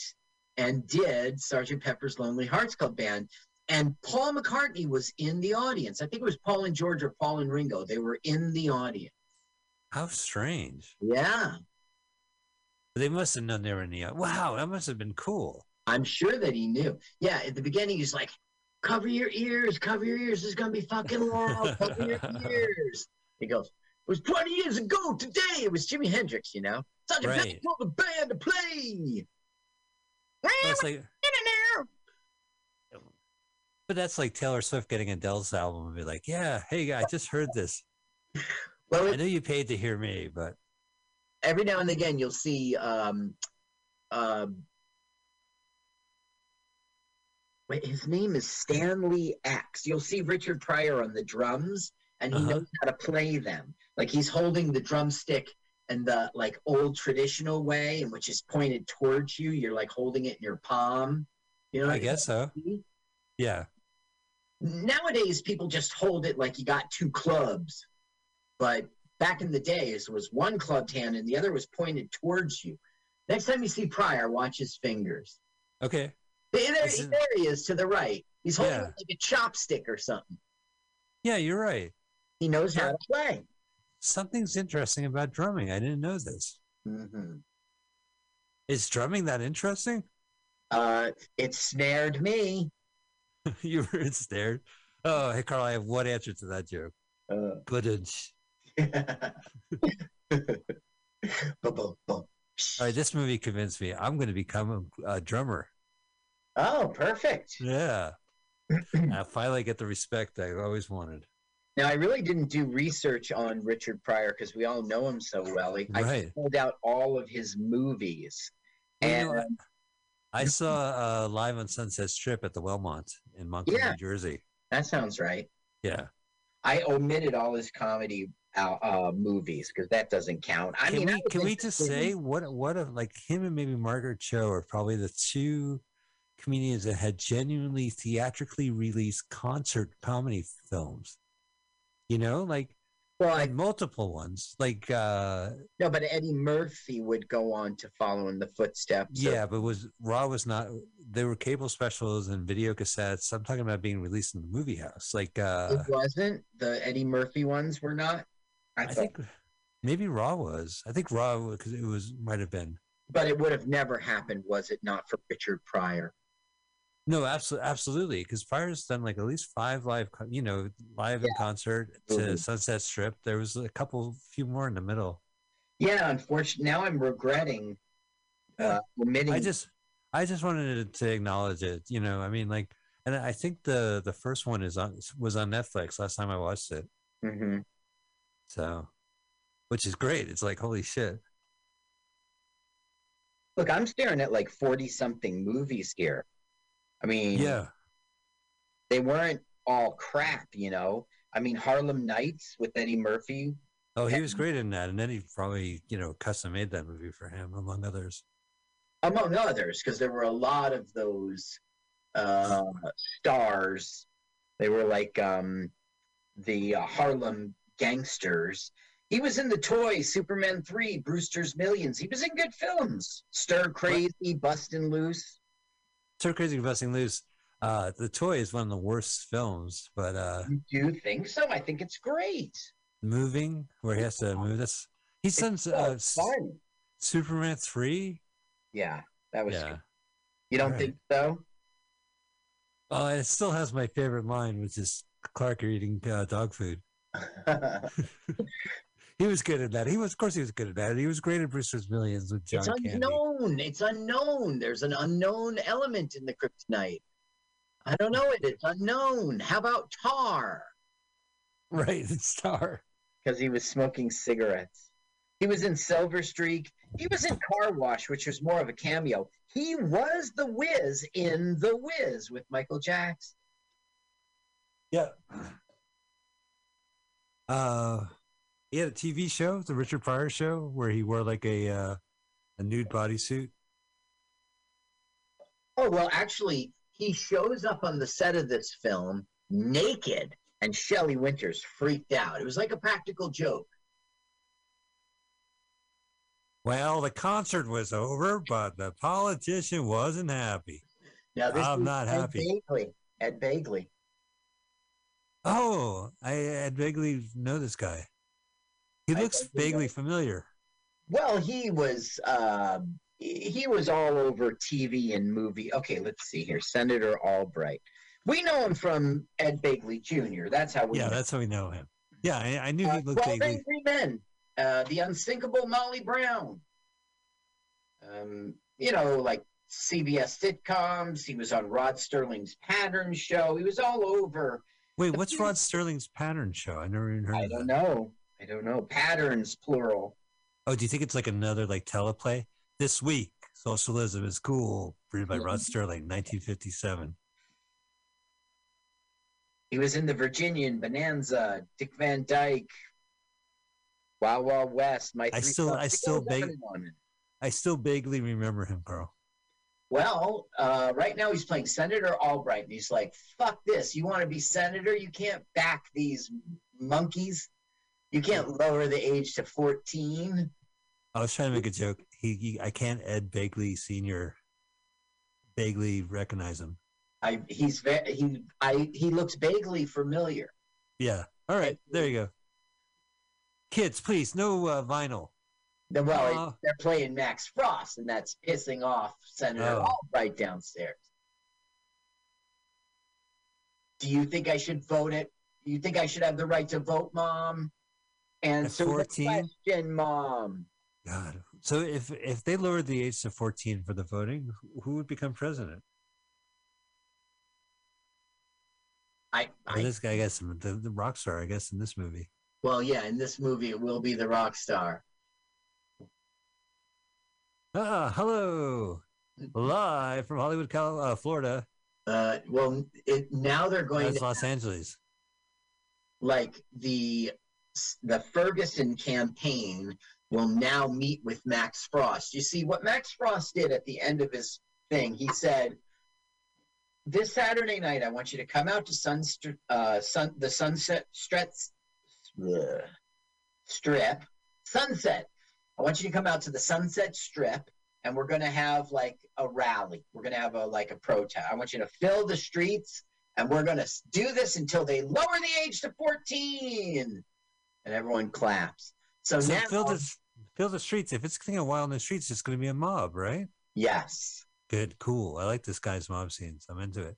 and did Sergeant Pepper's Lonely Hearts Club Band. And Paul McCartney was in the audience. I think it was Paul and George or Paul and Ringo. They were in the audience. How strange. Yeah. They must have known they were in the. Wow, that must have been cool. I'm sure that he knew. Yeah, at the beginning, he's like, cover your ears, cover your ears. It's going to be fucking loud. Cover your ears. He goes, was 20 years ago today. It was Jimi Hendrix, you know? Such a Right. told the band to play. That's like, but that's like Taylor Swift getting Adele's album and be like, "Yeah, hey, I just heard this. Well, I know you paid to hear me, but every now and again, you'll see um, um, wait, his name is Stanley X. You'll see Richard Pryor on the drums, and he Uh-huh. knows how to play them. Like he's holding the drumstick in the like old traditional way, and which is pointed towards you. You're like holding it in your palm. You know, I guess so. Yeah, nowadays people just hold it like you got two clubs but back in the days it was one clubbed hand and the other was pointed towards you next time you see pryor watch his fingers okay. there, there, there he is to the right he's holding Yeah. like a chopstick or something Yeah, you're right. he knows how to play Something's interesting about drumming. I didn't know this. hmm Is drumming that interesting? uh, it snared me you were stared. Oh, hey, Carl, I have one answer to that joke. uh, all right, this movie convinced me. I'm going to become a, a drummer. oh perfect Yeah. I finally get the respect I always wanted. Now, I really didn't do research on Richard Pryor because we all know him so well. I Right. pulled out all of his movies. You And know? I saw uh, live on Sunset Strip at the Wellmont in Montclair, Yeah. New Jersey. that sounds right. Yeah. I omitted all his comedy uh, uh, movies because that doesn't count. I can mean, we can we just say what what if like him and maybe Margaret Cho are probably the two comedians that had genuinely theatrically released concert comedy films. You know, like Well, I multiple ones. Like uh no, but Eddie Murphy would go on to follow in the footsteps. of- yeah, but was Raw was not there were cable specials and video cassettes. I'm talking about being released in the movie house. Like uh it wasn't the Eddie Murphy ones were not. I, I think maybe Raw was. I think Raw because it was might have been. but it would have never happened was it not for Richard Pryor. No, absolutely, absolutely. Because Pryor's done like at least five live, you know, live in concert to Mhm. Sunset Strip. There was a couple, few more in the middle. Yeah, unfortunately, now I'm regretting uh, omitting. I just, I just wanted to acknowledge it. You know, I mean, like, and I think the the first one is on was on Netflix last time I watched it. Mhm. So, which is great. It's like holy shit. Look, I'm staring at like 40 something movies here. I mean, Yeah, they weren't all crap, you know. I mean, Harlem Nights with Eddie Murphy. Oh, he was great in that, and then he probably, you know, custom made that movie for him, among others. among others, because there were a lot of those uh, stars. They were like um, the uh, Harlem gangsters. He was in the toy Superman 3, Brewster's Millions. He was in good films. Stir Crazy, Bustin' Loose. So crazy busting loose. Uh, the toy is one of the worst films, but uh, You do think so? I think it's great. moving where he has to move. That's he sends It's uh, so fun. Superman three. Yeah, that was Yeah. good. You don't Right. think so? Uh, it still has my favorite line, which is Clark eating uh, dog food. He was good at that. He was, of course, he was good at that. He was great at Brewster's Millions with John it's Candy. unknown. It's unknown. There's an unknown element in the kryptonite. I don't know it. It's unknown. How about tar? Right, it's Star. because he was smoking cigarettes. He was in Silver Streak. He was in Car Wash, which was more of a cameo. He was the Wiz in The Wiz with Michael Jackson. Yeah. Uh, he had a TV show, the Richard Pryor show, where he wore like a uh, a nude bodysuit. Oh well, actually, he shows up on the set of this film naked, and Shelley Winters freaked out. It was like a practical joke. Well, the concert was over, but the politician wasn't happy. Now this I'm not Ed happy. Begley. Ed Begley. Oh, I, I vaguely know this guy. He looks vaguely know. familiar. Well, he was uh, he was all over TV and movie. Okay, let's see here. Senator Albright. We know him from Ed Begley Jr. That's how we Yeah, know. that's how we know him. Yeah, I, I knew Uh, he looked 12 vaguely. Angry Men, uh, The Unsinkable Molly Brown. Um, you know, like CBS sitcoms. He was on Rod Serling's Pattern Show. He was all over. Wait, what's Rod Serling's pattern show? I never even heard I don't that. know. I don't know. Patterns, plural. Oh, do you think it's like another like teleplay? This week, socialism is cool, written by Rod Mhm. Serling, 1957. He was in The Virginian, Bonanza, Dick Van Dyke, Wild Wild West. My I still- I still goes on beg- and on. I still vaguely remember him, Carl. Well, uh, right now he's playing Senator Albright, and he's like, "Fuck this! You want to be senator? You can't back these monkeys. You can't lower the age to 14." I was trying to make a joke. He, he I can't Ed Begley Senior vaguely recognize him. I he's very he I he looks vaguely familiar. Yeah. All right, there you go. Kids, please, no uh, vinyl. The- Well, Aw. they're playing Max Frost, and that's pissing off Senator Oh. Albright downstairs. Do you think I should vote it? Do you think I should have the right to vote, Mom? Answer so 14? question, Mom. God. So if if they lowered the age to 14 for the voting, who- who would become president? I, I this guy, I guess, the, the rock star, I guess, in this movie. well, yeah. In this movie, it will be the rock star. Ah, hello. Live from Hollywood, Cal- uh, Florida. Uh, well, it, now they're going That's to Los Angeles. like the the Ferguson campaign will now meet with Max Frost. You see what Max Frost did at the end of his thing. He said, "This Saturday night, I want you to come out to Sun, uh, Sun the Sunset Strip, Strip, Sunset. I want you to come out to the Sunset Strip." And we're gonna have like a rally. We're gonna have a like a protest. I want you to fill the streets and we're going to do this until they lower the age to 14 and everyone claps so, So now fill the fill the streets. If it's getting a while in the streets, it's going to be a mob, right? yes Good, cool. I like this guy's mob scenes. I'm into it.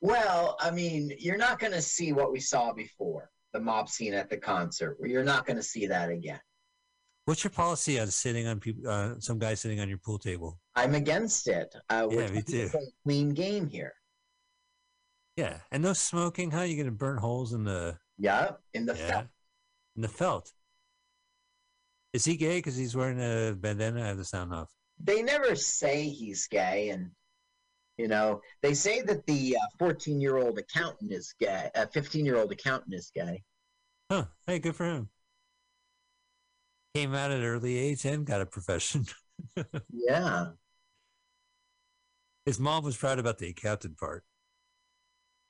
well i mean you're not going to see what we saw before the mob scene at the concert you're not going to see that again What's your policy on sitting on people? Uh, some guy sitting on your pool table? i'm against it uh, Yeah, me too. a clean game here Yeah, and no smoking. How Huh? You going to burn holes in the yeah in the yeah. In the felt? Is he gay because he's wearing a bandana? I have the sound off. they never say he's gay and you know they say that the uh, 14 year old accountant is gay uh, a 15 year old accountant is gay Huh? Hey, good for him. Came out at an early age and got a profession. yeah His mom was proud about the accountant part.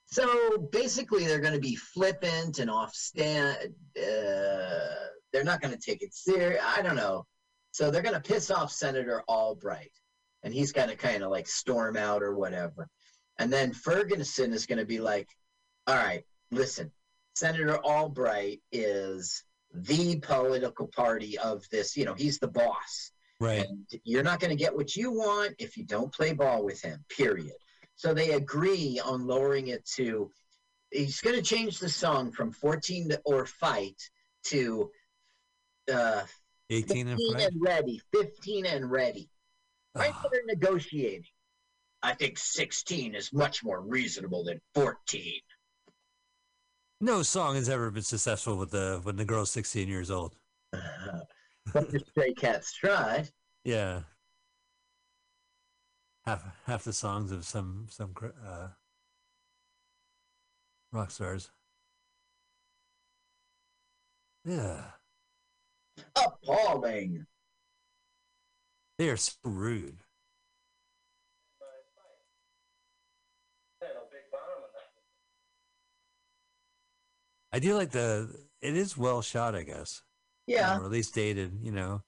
So basically, they're going to be flippant and off stand. Uh, they're not going to take it serious. I don't know. So they're going to piss off Senator Albright, and he's going to kind of like storm out or whatever. And then Ferguson is going to be like, "All right, listen, Senator Albright is the political party of this. You know, he's the boss." Right. And you're not going to get what you want if you don't play ball with him, period. So they agree on lowering it to, he's going to change the song from 14 to, or fight to uh, 18 and 15 and ready, 15 and ready. Right Ah, now they're negotiating. I think 16 is much more reasonable than 14. No song has ever been successful with the when the girl's 16 years old. but the Stray Cats tried. Yeah. Half half the songs of some some uh, rock stars. Yeah, Appalling. they are so rude. I do like the. It is well shot, I guess. Yeah. or at least dated. You know,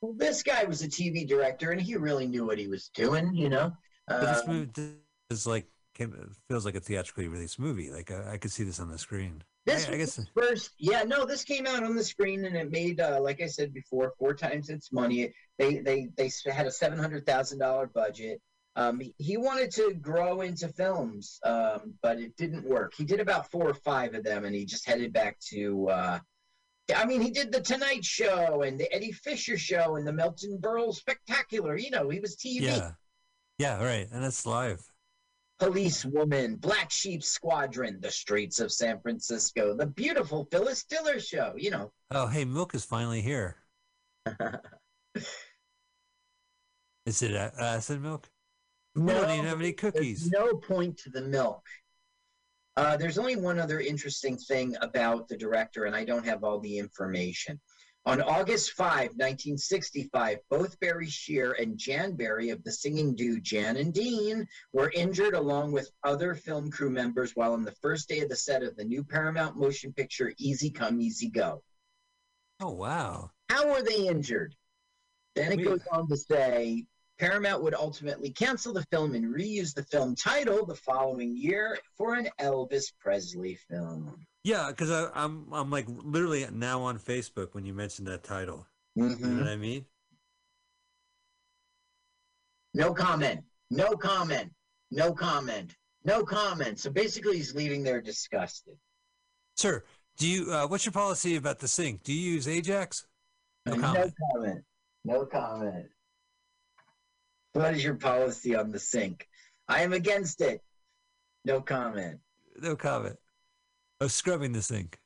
Well, this guy was a TV director, and he really knew what he was doing. You know. but this movie is like came, feels like a theatrically released movie. Like I, I could see this on the screen. This I, I guess first, yeah, no, this came out on the screen and it made, uh, like I said before, four times its money. They they they had a seven hundred thousand dollar budget. Um, he- he wanted to grow into films, um, but it didn't work. He did about four or five of them, and he just headed back to. Uh, I mean, he did the Tonight Show and the Eddie Fisher Show and the Milton Berle Spectacular. You know, he was TV. yeah, yeah, right, and it's live. Police Woman, Black Sheep Squadron, The Streets of San Francisco, The Beautiful Phyllis Diller Show. You know, Oh, hey, milk is finally here. Is it uh, acid milk? We don't even have any cookies. no point to the milk. Uh, there's only one other interesting thing about the director, and I don't have all the information. On August 5, 1965, both Barry Shear and Jan Berry of the singing duo Jan and Dean were injured along with other film crew members while on the first day of the set of the new Paramount motion picture Easy Come, Easy Go. Oh, wow. How were they injured? Then it We- goes on to say Paramount would ultimately cancel the film and reuse the film title the following year for an Elvis Presley film. Yeah, because I'm I'm like literally now on Facebook when you mentioned that title. You know Mhm. what I mean? No comment. No comment. No comment. No comment. So basically, he's leaving there disgusted. Sir, do you? Uh, what's your policy about the sink? Do you use Ajax? No comment. No comment. No comment. What is your policy on the sink? I am against it. No comment. No comment. Of scrubbing the sink.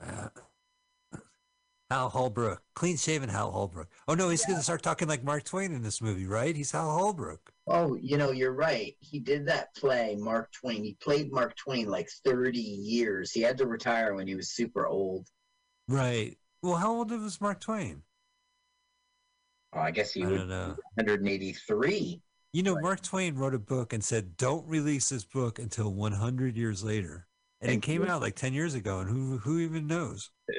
Uh, Hal Holbrook, clean shaven Hal Holbrook. Oh no, he's gonna start talking like Mark Twain in this movie, right? He's Hal Holbrook. Oh, you know, you're right. He did that play, Mark Twain. He played Mark Twain like 30 years. He had to retire when he was super old. Right. Well, how old was Mark Twain? Oh, I guess he I would don't know. 183. You know, Mark Twain wrote a book and said, "Don't release this book until 100 years later," and it came out like 10 years ago. And who who even knows?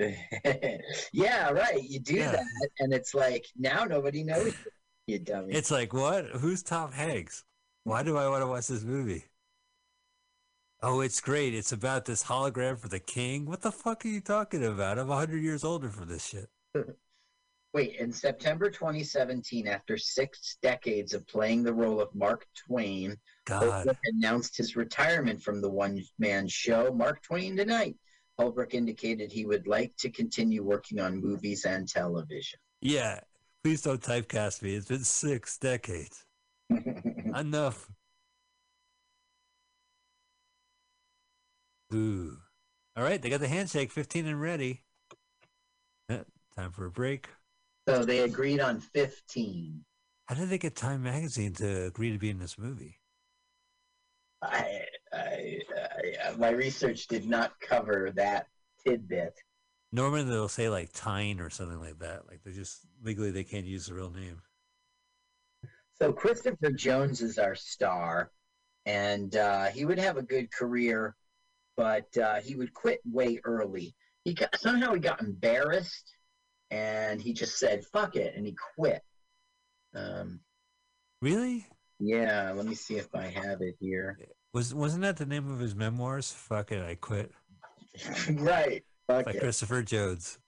yeah, right. You do Yeah. that, and it's like now nobody knows. You dummy. It's like, what? Who's Tom Hanks? Why do I want to watch this movie? Oh, it's great. It's about this hologram for the king. What the fuck are you talking about? I'm 100 years older for this shit. Wait, in September 2017, after six decades of playing the role of Mark Twain, God. Holbrook announced his retirement from the one man show, Mark Twain Tonight. Holbrook indicated he would like to continue working on movies and television. Yeah. Please don't typecast me. It's been six decades. Enough. Ooh. All right. They got the handshake 15 and ready. Eh, Time for a break. So they agreed on 15. How did they get Time Magazine to agree to be in this movie? I, I, I, my research did not cover that tidbit. Normally they'll say like Tyne or something like that. Like they just legally they can't use the real name. So Christopher Jones is our star, and uh, he would have a good career, but uh, he would quit way early. He got, somehow he got embarrassed, and he just said "fuck it" and he quit. Um, Really? yeah, let me see if I have it here. Was wasn't that the name of his memoirs? Fuck it, I quit. right, fuck By it. Christopher Jones.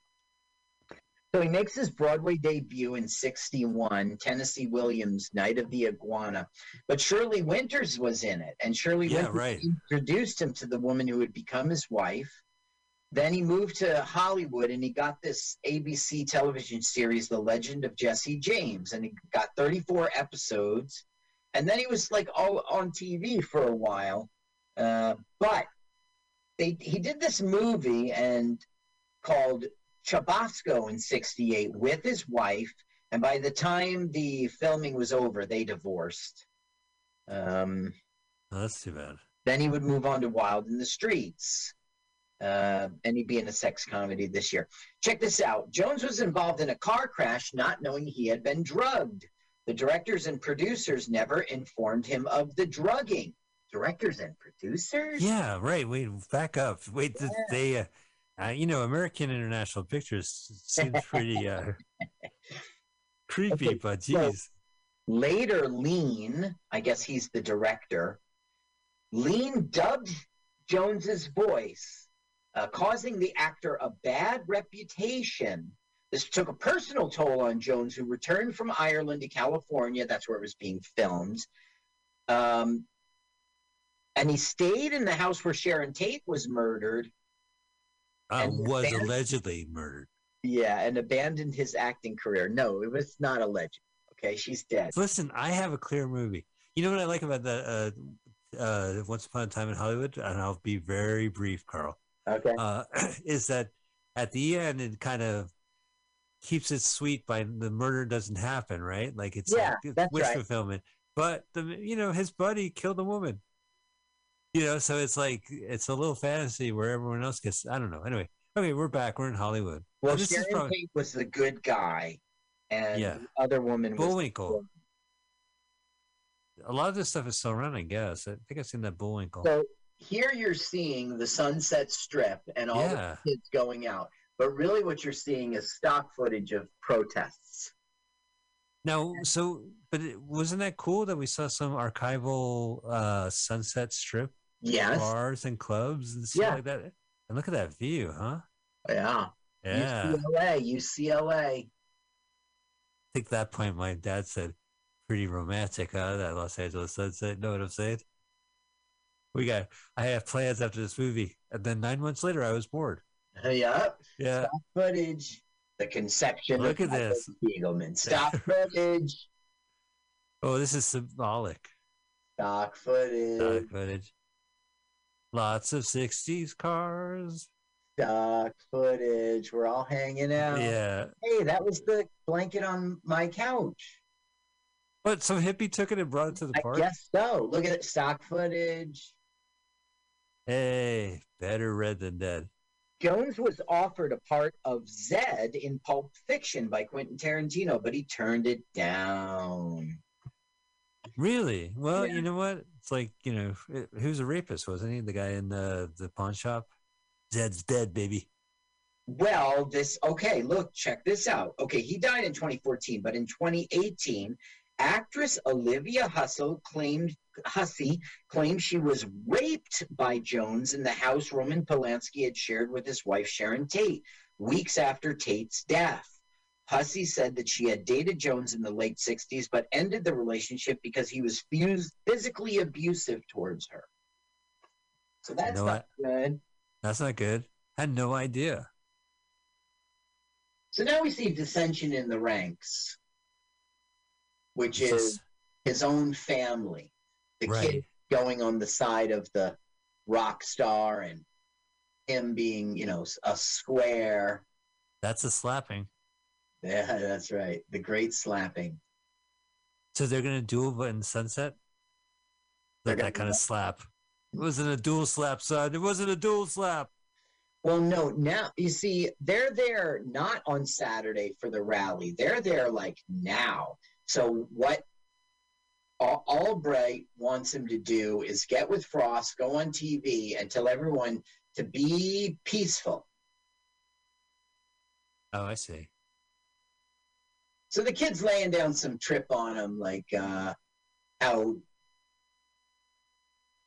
So he makes his Broadway debut in 61, Tennessee Williams, Night of the Iguana. But Shelley Winters was in it, and Shirley Yeah, Winters right. introduced him to the woman who would become his wife. Then he moved to Hollywood and he got this ABC television series, The Legend of Jesse James, and he got 34 episodes. And then he was like all on TV for a while. Uh, but they he did this movie and called Chubasco in '68 with his wife, and by the time the filming was over, they divorced. Um, Oh, that's too bad. then he would move on to Wild in the Streets. Uh, and he'd be in a sex comedy this year. Check this out. Jones was involved in a car crash not knowing he had been drugged. The directors and producers never informed him of the drugging. Directors and producers? Yeah, right. Wait, back up. Wait, Yeah. they, uh, uh, you know, American International Pictures seems pretty uh, creepy, Okay, but so- geez. Later, Lean, I guess he's the director, Lean dubbed Jones's voice, uh, causing the actor a bad reputation. This took a personal toll on Jones, who returned from Ireland to California. That's where it was being filmed. Um, and he stayed in the house where Sharon Tate was murdered. Uh, was allegedly murdered. Yeah, and abandoned his acting career. No, it was not alleged. Okay, she's dead. Listen, I have a clear movie. You know what I like about that? Uh, uh, Once Upon a Time in Hollywood, and I'll be very brief, Carl. Okay. uh, is that at the end it kind of keeps it sweet by the murder doesn't happen, right? Like it's Yeah, like that's wish right. fulfillment. But the you know his buddy killed a woman. You know, so it's like it's a little fantasy where everyone else gets. I don't know. Anyway, okay, we're back. We're in Hollywood. Well, Oh, Sharon probably Tate was the good guy, and Yeah. the other woman was. Bullwinkle. A lot of this stuff is still around, I guess. I think I've seen that Bullwinkle. So here you're seeing the Sunset Strip and all Yeah. the kids going out, but really what you're seeing is stock footage of protests. Now, so, but it, wasn't that cool that we saw some archival uh, Sunset Strip Yes. bars and clubs and stuff Yeah. like that. And look at that view, huh? Yeah. Yeah. UCLA. UCLA. I think that point my dad said, pretty romantic, huh? That Los Angeles sunset. Know what I'm saying? We got, I have plans after this movie. And then nine months later, I was bored. Yep. Yeah. Footage. The conception Look of at this. Spiegelman. Stock footage. Oh, this is symbolic. Stock footage. Stock footage. Lots of 60s cars. Stock footage. We're all hanging out. Yeah. Hey, that was the blanket on my couch. But some hippie took it and brought it to the park. I guess so. Look at it. Stock footage. Hey, better red than dead. Jones was offered a part of Zed in Pulp Fiction by Quentin Tarantino, but he turned it down. Really? Well, Yeah. you know what? It's like you know, wh- who's a rapist? Wasn't he the guy in the the pawn shop? Zed's dead, baby. Well, this okay, look, check this out. Okay, he died in 2014, but in 2018, actress Olivia Hussle claimed Hussey claimed she was raped by Jones in the house Roman Polanski had shared with his wife Sharon Tate weeks after Tate's death. Hussey said that she had dated Jones in the late 60s, but ended the relationship because he was physically abusive towards her. So that's know not good. That's not good. Had no idea. So now we see dissension in the ranks, which is his own family. The right. kid going on the side of the rock star and him being, you know, a square. That's a slapping. Yeah, that's right. The great slapping. So they're gonna do duel in Sunset. Like that kind of slap. It wasn't a dual slap, son. It wasn't a dual slap. Well, no, now you see, they're there not on Saturday for the rally. They're there like now. So what Al- Albright wants him to do is get with Frost, go on TV, and tell everyone to be peaceful. Oh, I see. So the kid's laying down some trip on him, like uh, how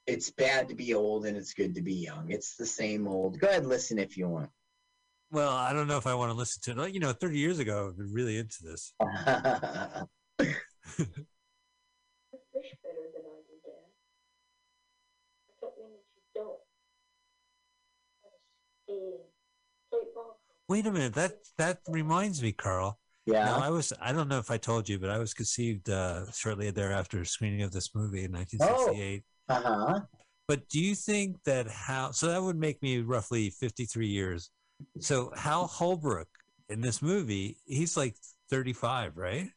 it's bad to be old and it's good to be young. It's the same old. Go ahead, listen if you want. Well, I don't know if I want to listen to it. You know, 30 years ago, I was really into this. fish better than I do, Dad. I don't mean that you don't. I was skiing, play ball. Wait a minute. That that reminds me, Carl. Now, yeah. I was, I don't know if I told you, but I was conceived uh, shortly thereafter screening of this movie in 1968. Uh huh. But do you think that how so that would make me roughly 53 years. So Hal Holbrook in this movie, he's like 35, right?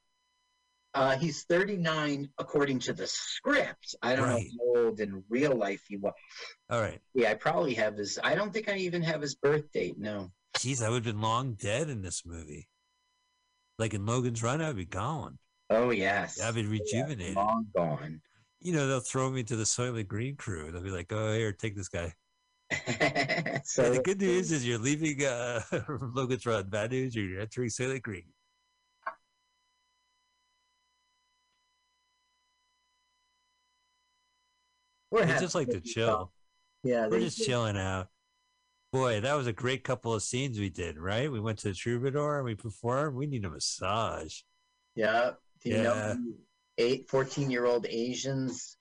Uh, he's 39 according to the script. I don't Right. know how old in real life he was. All right. Yeah, I probably have his. I don't think I even have his birth date. No. Jeez, I would have been long dead in this movie. Like in Logan's Run, I'd be gone. Oh yes. I'd be rejuvenated. Long gone. You know, they'll throw me to the Soylent Green crew. They'll be like, "Oh, here, take this guy." so and the good news is you're leaving uh, Logan's Run. Bad news, you're entering Soylent Green. We're just like to chill. Yeah, We're just chilling out. Boy, that was a great couple of scenes we did, right? We went to the Troubadour and we performed. We need a massage. Yeah. Do you Yeah. know eight, 14 year old Asians?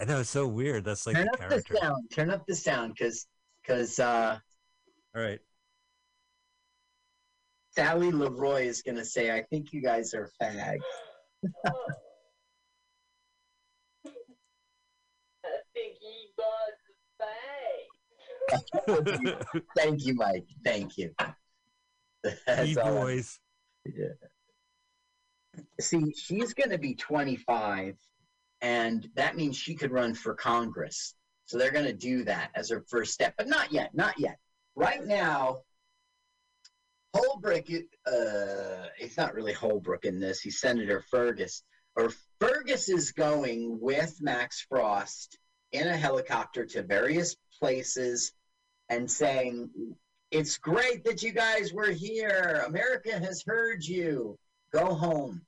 I know it's so weird. That's like Turn up the sound. Turn up the sound because because uh, All right. Sally Leroy is going to say, I think you guys are fags. Thank you, Mike. Thank you. That's I- boys. Yeah. See, she's going to be 25, and that means she could run for Congress. So they're going to do that as her first step, but not yet, not yet. Right now, Holbrook, uh, it's not really Holbrook in this. He's Senator Fergus, or Fergus is going with Max Frost in a helicopter to various places and saying, It's great that you guys were here. America has heard you. Go home.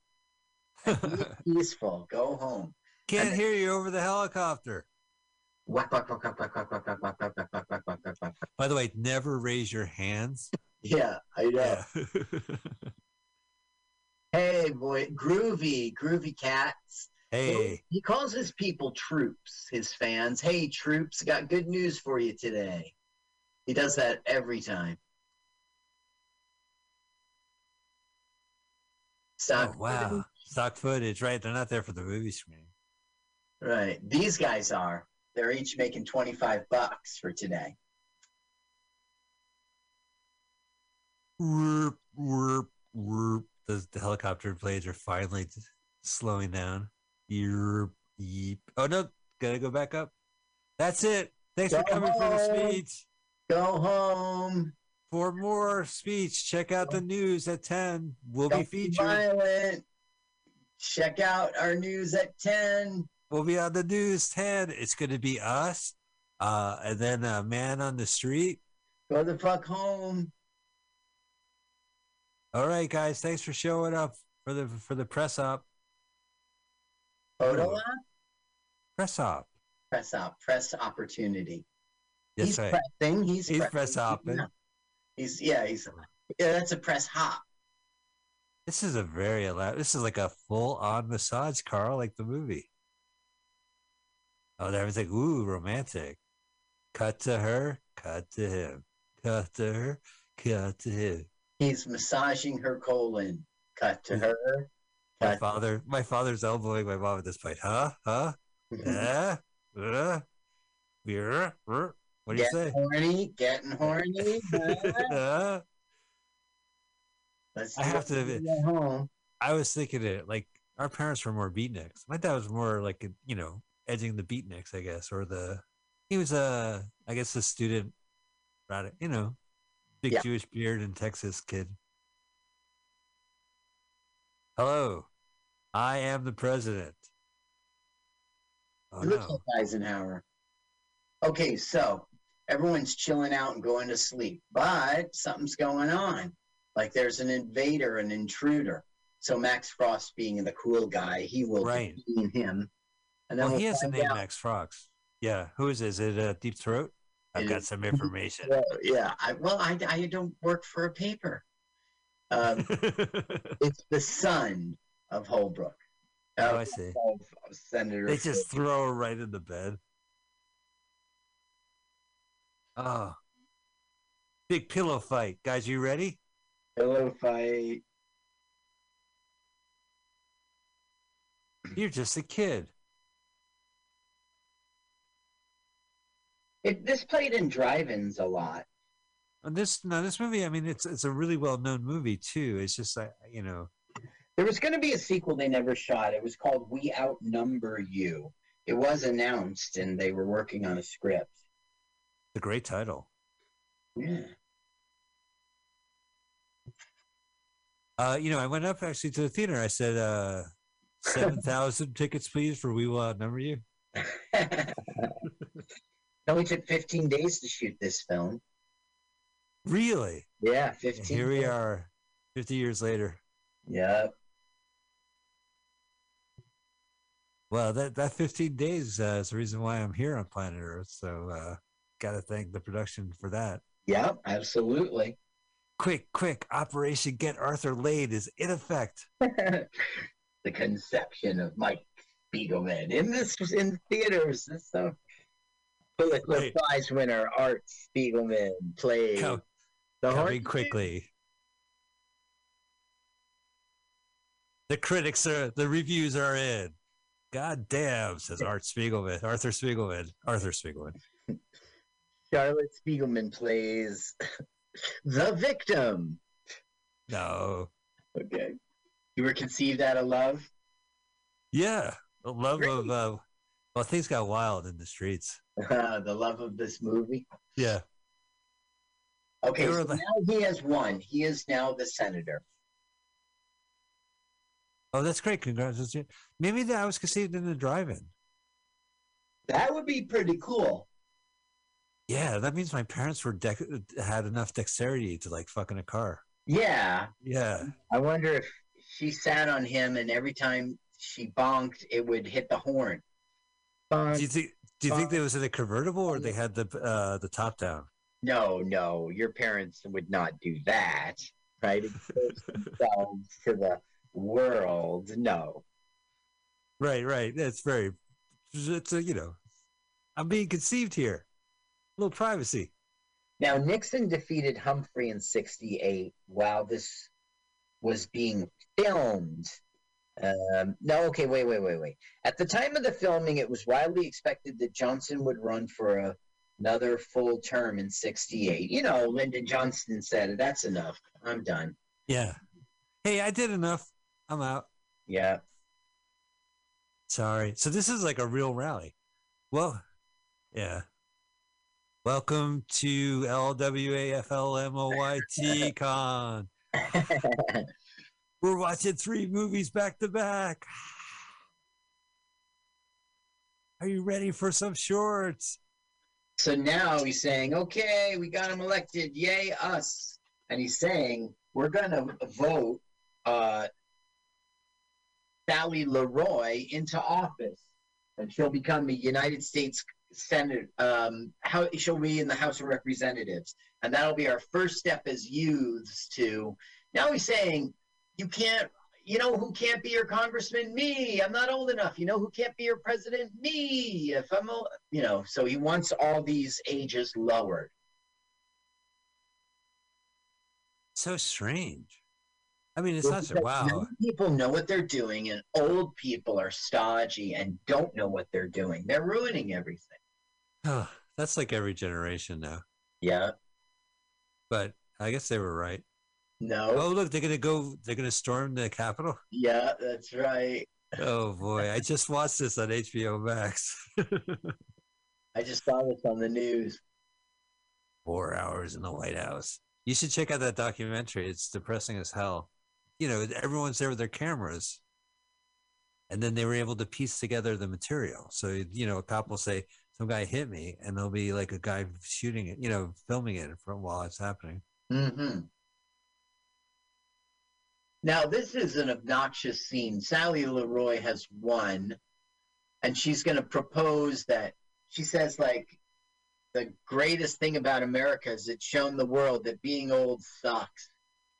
peaceful. Go home. Can't and hear you over the helicopter. By the way, never raise your hands. Yeah, I know. Yeah. hey, boy, groovy, groovy cats. Hey. He calls his people troops, his fans. Hey, troops, got good news for you today. He does that every time. Stock oh, wow. Stock footage, right? They're not there for the movie screen. Right. These guys are. They're each making 25 bucks for today. Whoop, whoop, whoop. The, the helicopter blades are finally slowing down. Yeep, yeep. Oh, no. Gotta go back up. That's it. Thanks for coming for the speech. Go home. For more speech, check out the news at 10. We'll be Don't be featured. violent. Check out our news at 10. We'll be on the news 10. It's going to be us. Uh, and then a man on the street. Go the fuck home. All right, guys. Thanks for showing up for the for the press up. Photo op? Press up. Press up. Press opportunity. Yes, he's right. pressing. He's, He's pressing. press hopping. Yeah. He's yeah. He's yeah. That's a press hop. This is a very elaborate. This is like a full on massage, Carl, like the movie. Oh, everyone's like, ooh, romantic. Cut to her, cut to him. Cut to her, cut to him. He's massaging her colon. Cut to her. My Cut. father, my father's elbowing my mom at this point. Huh? Huh? Eh? Uh? Yeah? Uh? What do you say? horny. Getting horny. Uh? Let's I have to- when we get home. I was thinking it like our parents were more beatniks. My dad was more like you know edging the beatniks, I guess, or the he was a I guess a student, right? You know, big Yeah. Jewish beard in Texas kid. Hello, I am the president. Oh He looks no! like Eisenhower. Okay, so everyone's chilling out and going to sleep, but something's going on. Like there's an invader, an intruder. So Max Frost, being the cool guy, he will Right. him. And then Well, we'll he has a name, out. Max Frost. Yeah, who is it? Is it uh, Deep Throat? I've It got is some information. Well, yeah, I, well, I, I don't work for a paper. Um, it's the son of Holbrook. Oh, of- I see. of Senator. They just throw her right in the bed. Oh. Big pillow fight. Guys, you ready? Pillow fight. You're just a kid. It, this played in drive-ins a lot. And this no, this movie. I mean, it's it's a really well known movie too. It's just like you know, There was going to be a sequel they never shot. It was called We Outnumber You. It was announced, and they were working on a script. The great title. Yeah. Uh, you know, I went up actually to the theater. I said, uh, seven thousand tickets, please, for We Will Outnumber You. it only took 15 days to shoot this film. Really? Yeah, And 15. here we are, fifty years later. Yep. Well, that that fifteen days uh, is the reason why I'm here on planet Earth. So, uh, got to thank the production for that. Yep, absolutely. Quick, quick! Operation Get Arthur Laid is in effect. the conception of Mike Spiegelman in this in theaters. This stuff. Pulitzer Right. Prize winner Art Spiegelman played Co- the coming quickly. The critics are the reviews are in. God damn, says Art Spiegelman. Arthur Spiegelman. Arthur Spiegelman. Charlotte Spiegelman plays the victim. No. Okay. You were conceived out of love. Yeah. The love of uh well things got wild in the streets. the love of this movie. Yeah. Okay, so the- now he has won. He is now the senator. Oh, that's great. Congratulations. Maybe that I was conceived in the drive-in. That would be pretty cool. Yeah, that means my parents were dec- had enough dexterity to like fuck in a car. Yeah, Yeah. I wonder if she sat on him and every time she bonked, it would hit the horn. Bonk. Do you think do you think they was in a convertible or they had the uh the top down? No, no, your parents would not do that, right? Expose themselves to the world. No. Right, right. That's very it's a you know I'm being conceived here. Little privacy. Now, Nixon defeated Humphrey in 68 while this was being filmed. Um, no, okay, wait, wait, wait, wait. At the time of the filming, it was widely expected that Johnson would run for a, another full term in 68. You know, Lyndon Johnson said, that's enough. I'm done. Yeah. Hey, I did enough. I'm out. Yeah. Sorry. So this is like a real rally. Well, yeah. Welcome to LWAFLMOYT Con. We're watching three movies back to back. Are you ready for some shorts? So now he's saying, okay, we got him elected. Yay, us. And he's saying, we're going to vote uh, Sally Leroy into office. And she'll become a United States Senate. Um, how, she'll be in the House of Representatives. And that'll be our first step as youths to. Now he's saying, you can't. You know who can't be your congressman? Me. I'm not old enough. You know who can't be your president? Me. If I'm, old, you know, so he wants all these ages lowered. So strange. I mean, it's not so Because wow. People know what they're doing, and old people are stodgy and don't know what they're doing. They're ruining everything. Oh, that's like every generation now. Yeah. But I guess they were right. No. Oh, look, they're gonna go. They're gonna storm the Capitol. Yeah, that's right. Oh boy, I just watched this on HBO Max. I just saw this on the news. Four hours in the White House. You should check out that documentary. It's depressing as hell. You know, everyone's there with their cameras, and then they were able to piece together the material. So you know, a cop will say, "Some guy hit me," and there'll be like a guy shooting it, you know, filming it from while it's happening. hmm Now, this is an obnoxious scene. Sally Leroy has won, and she's going to propose that she says, like, the greatest thing about America is it's shown the world that being old sucks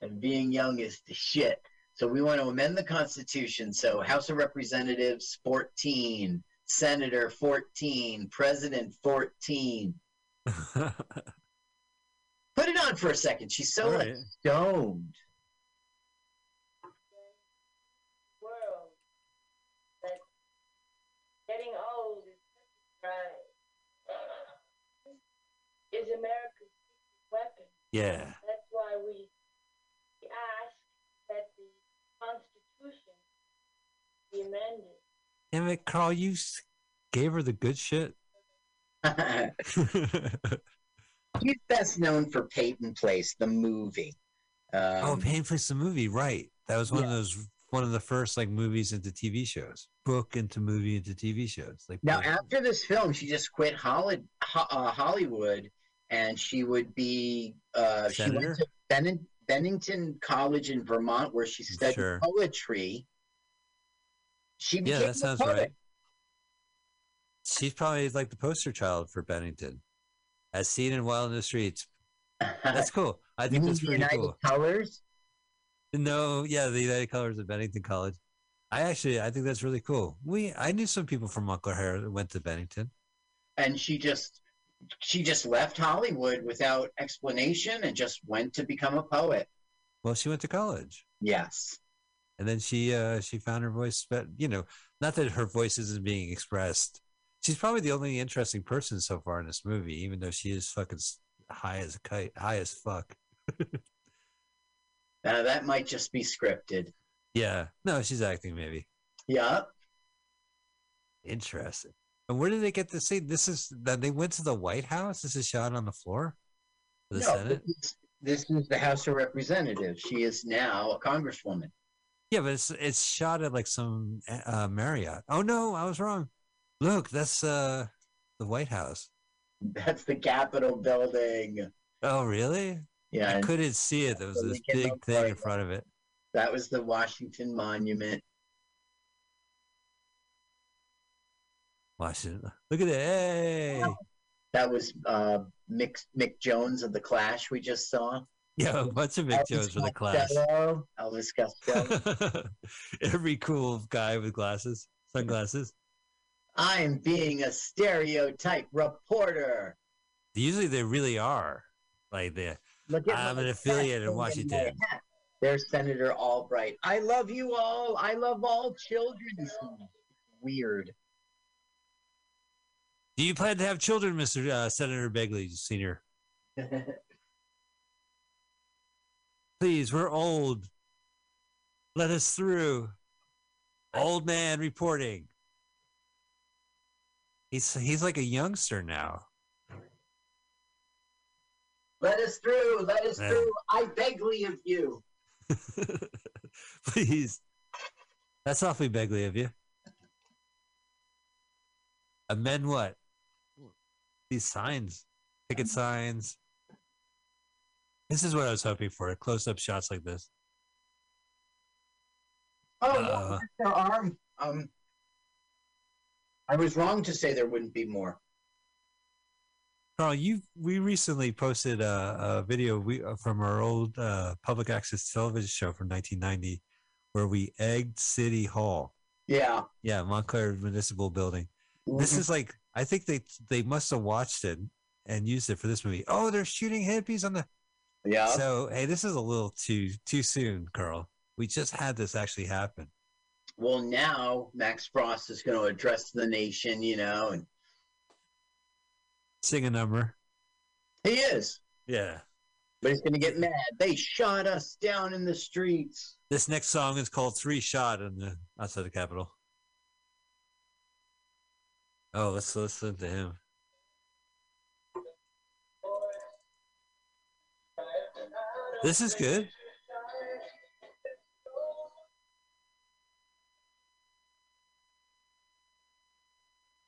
and being young is the shit. So we want to amend the Constitution. So House of Representatives 14, Senator 14, President 14. Put it on for a second. She's so All like, right. stoned. world that getting old is such a. America's weapon. Yeah. That's why we we ask that the Constitution be amended. Damn it, Carl, you gave her the good shit. He's best known for Peyton Place, the movie. Um, oh, Pain Place the movie, right? That was one of those one of the first like movies into TV shows, book into movie into TV shows. Like Now, book- after this film, she just quit uh, Hollywood, and she would be. Uh, she went to Benning, Bennington College in Vermont, where she studied Sure. poetry. She yeah, that sounds poet. right. She's probably like the poster child for Bennington, as seen in Wild in the Streets. That's cool. I think that's the pretty United cool. Colors. No, yeah, the United Colors of Bennington College. I actually, I think that's really cool. We, I knew some people from Montclair that went to Bennington. and she just she just left Hollywood without explanation and just went to become a poet. Well, she went to college, Yes. And then she, uh, she found her voice. But you know, not that her voice isn't being expressed. She's probably the only interesting person so far in this movie, even though she is fucking high as a kite, high as fuck. Now that might just be scripted. Yeah, no, she's acting maybe. Yeah. Interesting. And where did they get this scene? This is that they went to the White House. This is shot on the floor. The no, Senate. This, this is the House of Representatives. She is now a congresswoman. Yeah, but it's it's shot at like some uh, Marriott. Oh no, I was wrong. Look, that's uh the White House. That's the Capitol building. Oh really? Yeah, I couldn't see it. There was this big thing in front of it. that was the Washington Monument. Washington. Look at that. Hey. That was uh, Mick Mick Jones of the Clash we just saw. Yeah, a bunch of Mick Jones for the Clash. Costello, Elvis Costello. Every cool guy with glasses, sunglasses. I am being a stereotype reporter. Usually they really are. Like they Look at I'm an affiliate in hat and my Washington. There's Senator Albright. I love you all. I love all children. Weird. Do you plan to have children, Mr. Uh, Senator Begley Sr.? Please, we're old. Let us through. Old man reporting. He's he's like a youngster now. Let us through. Let us Yeah. through. I begly of you. Please. That's awfully begly of you. Amend what? These signs, ticket signs. This is what I was hoping for. Close up shots like this. Oh, Uh. their arm. Um, I was wrong to say there wouldn't be more. Carl, you we recently posted a, a video we, uh, from our old uh, public access television show from 1990 where we egged City Hall. Yeah. Yeah, Montclair Municipal Building. This is like I think they they must have watched it and used it for this movie. Oh, they're shooting hippies on the yeah. So hey, this is a little too too soon, Carl. We just had this actually happen. well, now Max Frost is going to address the nation, you know, and Sing a number. he is, Yeah. but he's going to get mad. They shot us down in the streets. This next song is called Three Shot in the outside the Capitol. Oh, let's listen to him. This is good.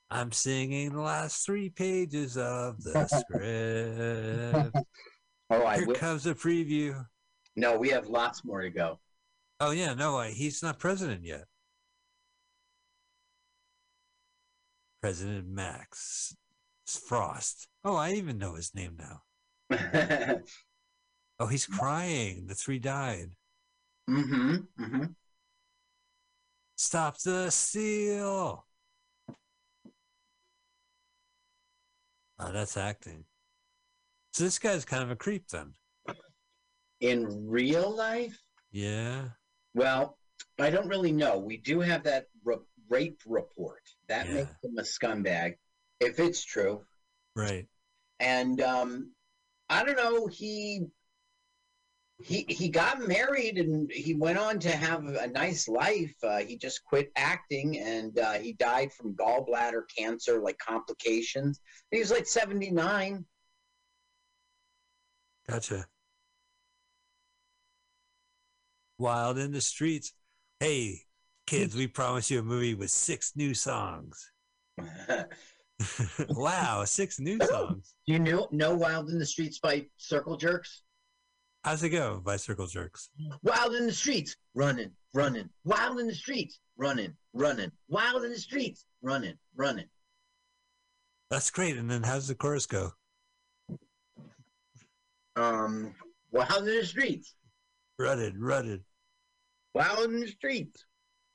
I'm singing the last three pages of the script. Oh, I Here will. comes a preview. No, we have lots more to go. Oh yeah, no, he's not president yet. President Max Frost. Oh, I even know his name now. Oh, he's crying. The three died. mm-hmm. Mm-hmm. Stop the seal. Oh, that's acting. So this guy's kind of a creep then. In real life, Yeah. well, I don't really know. We do have that r- rape report. That Yeah. makes him a scumbag, if it's true. Right. And um, I don't know. He he he got married and he went on to have a nice life. Uh, he just quit acting and uh, he died from gallbladder cancer, like complications. He was like seventy nine. Gotcha. Wild in the streets. Hey, kids, we promise you a movie with six new songs. wow, six new songs. you know know Wild in the Streets by Circle Jerks? How's it go by Circle Jerks? Wild in the streets, running, running. Wild in the streets, running, running. Wild in the streets, running, running. That's great. And then how's the chorus go? Um, wild in the streets, Running, running, wild in the streets.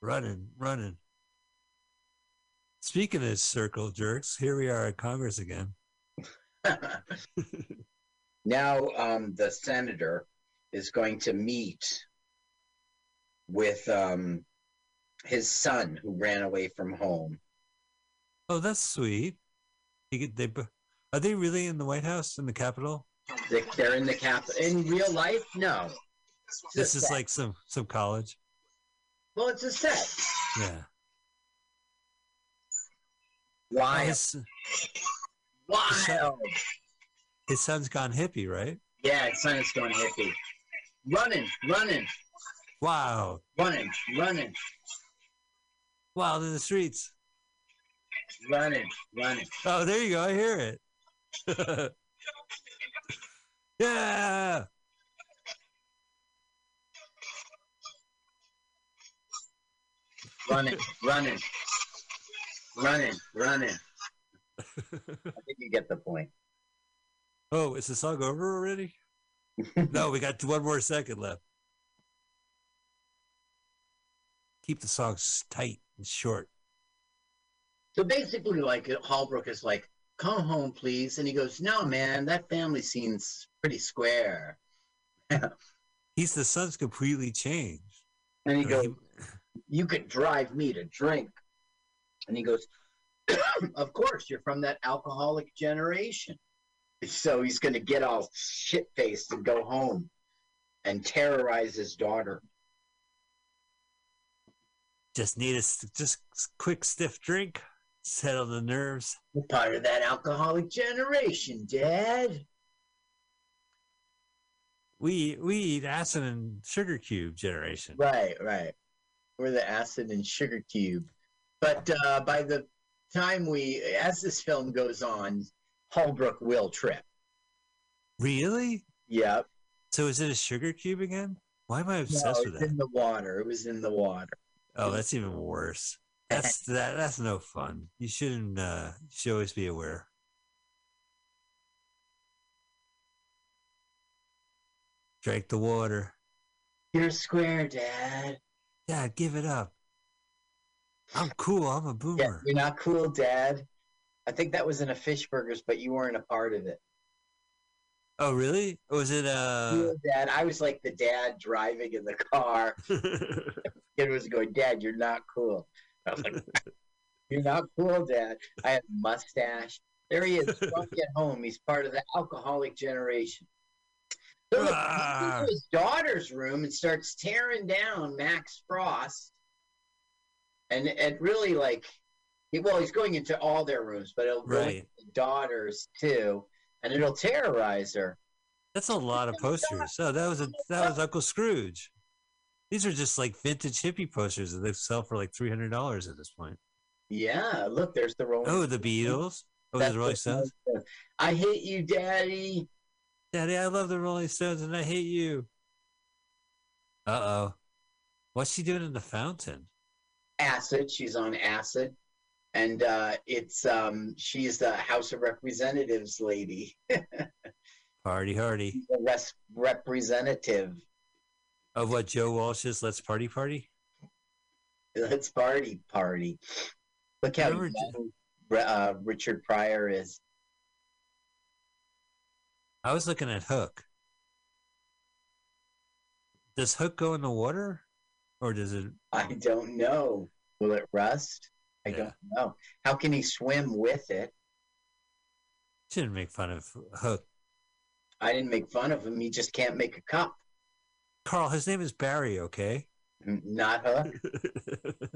running, running. Speaking of circle jerks, here we are at Congress again. now, um, the senator is going to meet with um, his son who ran away from home. Oh, that's sweet. They, are they really in the White House in the Capitol? They- They're in the cap. In real life, no. It's This is set. like some some college. well, it's a set. Yeah. Oh, Wild, his, son's gone hippie, right? Yeah, it's science going hippie. Running, running, Wow. running, running, Wild in the streets. running, running. Oh, there you go. I hear it. yeah. running, running, running, running. I think you get the point. Oh, is the song over already? no, we got one more second left. Keep the songs tight and short. So basically, like Holbrook is like, "Come home, please," and he goes, "No, man, that family seems pretty square." He's the son's completely changed. And he Uh, goes, "You could drive me to drink," and he goes, "Of course, you're from that alcoholic generation." So he's going to get all shit faced and go home and terrorize his daughter. just need a just quick stiff drink, settle the nerves. We're part of that alcoholic generation, Dad. We we eat acid and sugar cube generation. Right, right. We're the acid and sugar cube. But uh, by the time we, as this film goes on, Holbrook will trip. Really? Yep. So is it a sugar cube again? Why am I No, obsessed with it's that? in the water. It was in the water. Oh, that's even worse. That's that. That's no fun. You shouldn't. Uh, you should always be aware. Drink the water. You're square, Dad. Dad, give it up. I'm cool. I'm a Yeah, boomer. you're not cool, Dad. I think that was in a fish burgers, but you weren't a part of it. Oh, really? Was it You uh? were dad. I was like the dad driving in the car. Kid was going, Dad, you're not cool. I was like, You're not cool, Dad. I had a mustache. There he is, drunk at home. He's part of the alcoholic generation. So look, he Ah. goes to his daughter's room and starts tearing down Max Frost. And it really like, well, he's going into all their rooms, but it'll go into the daughters too, and it'll terrorize her. That's a lot of posters. Oh, that was a that was Uncle Scrooge. These are just like vintage hippie posters that they sell for like three hundred dollars at this point. Yeah, look, there's the Rolling. Oh, the Beatles. Oh, That's the Rolling Stones. I hate you, Daddy. Daddy, I love the Rolling Stones and I hate you. Uh oh. What's she doing in the fountain? acid. She's on acid, and uh, it's um, she's the House of Representatives lady, Party hardy. res- representative. Of what Joe Walsh's Let's Party Party? Let's party, party. Look how young, uh, Richard Pryor is. I was looking at Hook. Does Hook go in the water? Or does it I don't know. Will it rust? I Yeah. don't know. How can he swim with it? shouldn't make fun of Hook. I didn't make fun of him. He just can't make a cup. Carl, his name is Barry. Okay. Not Hook.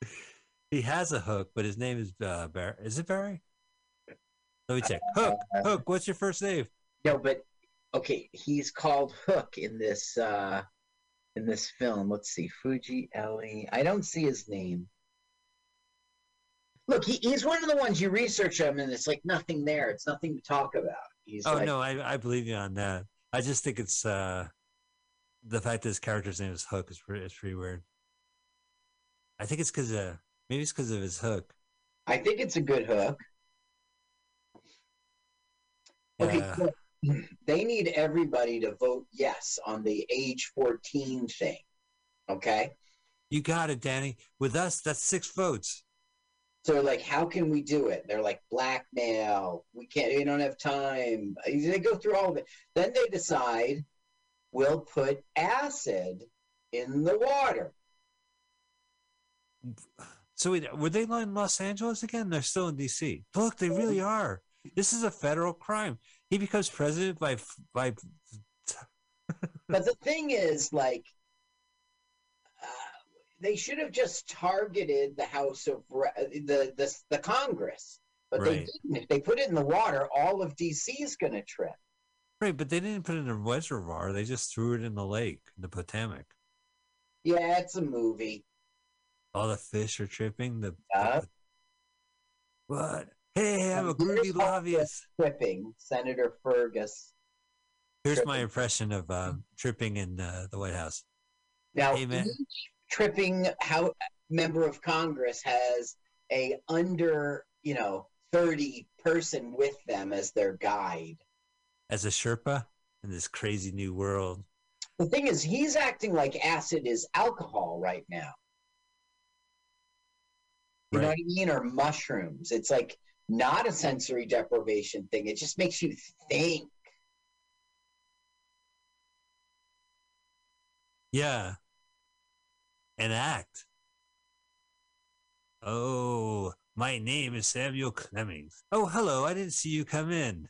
he has a hook, but his name is uh, Barry. Is it Barry? Let me check. Hook. Hook. What's your first name? No, but okay, he's called Hook in this uh in this film. Let's see, Fuji Ellie. I don't see his name. Look, he, he's one of the ones you research him, and it's like nothing there. It's nothing to talk about. He's oh like, no, I, I believe you on that. I just think it's uh the fact that his character's name is Hook is pretty, is pretty weird. I think it's because uh maybe it's because of his hook. I think it's a good hook. Okay, Yeah. so they need everybody to vote yes on the age 14 thing. Okay? You got it, Danny. With us, that's six votes. So, like, how can we do it? They're like, blackmail. We can't, we don't have time. They go through all of it. Then they decide we'll put acid in the water. So wait, were they in Los Angeles again? They're still in D.C. Look, they really mm. are. This is a federal crime. He becomes president by by. But the thing is, like, they should have just targeted the House of Re- the the the Congress, but they didn't. If they put it in the water, all of DC is going to trip. Right, but they didn't put it in a reservoir. They just threw it in the lake, the Potomac. Yeah, it's a movie. All the fish are tripping. The, Yeah. the- what? Hey, I'm a groovy lobbyist. Tripping, Senator Fergus. Here's my impression of um, tripping in uh, the White House. Now, Hey, each tripping how member of Congress has a under, you know, 30 person with them as their guide. As a Sherpa in this crazy new world. The thing is, he's acting like acid is alcohol right now. You know what I mean? Or mushrooms. It's like not a sensory deprivation thing. It just makes you think. Yeah. And act. Oh, my name is Samuel Clemens. Oh, hello. I didn't see you come in.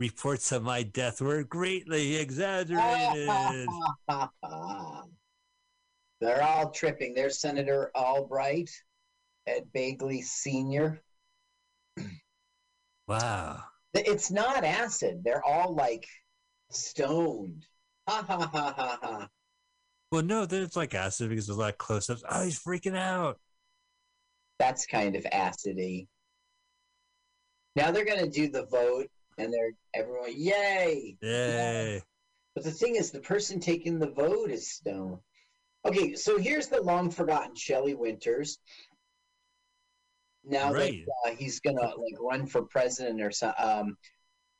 Reports of my death were greatly exaggerated. They're all tripping. There's Senator Albright, Ed Begley Sr. wow. It's not acid. They're all like stoned. Ha ha ha ha ha. Well, no, then it's like acid because there's a lot of close ups. Oh, he's freaking out. That's kind of acidy. Now they're gonna do the vote, and they're everyone yay. Yay. But the thing is, the person taking the vote is stoned. Okay, so here's the long forgotten Shelley Winters. Now Right. that uh, he's gonna like run for president or something. Um,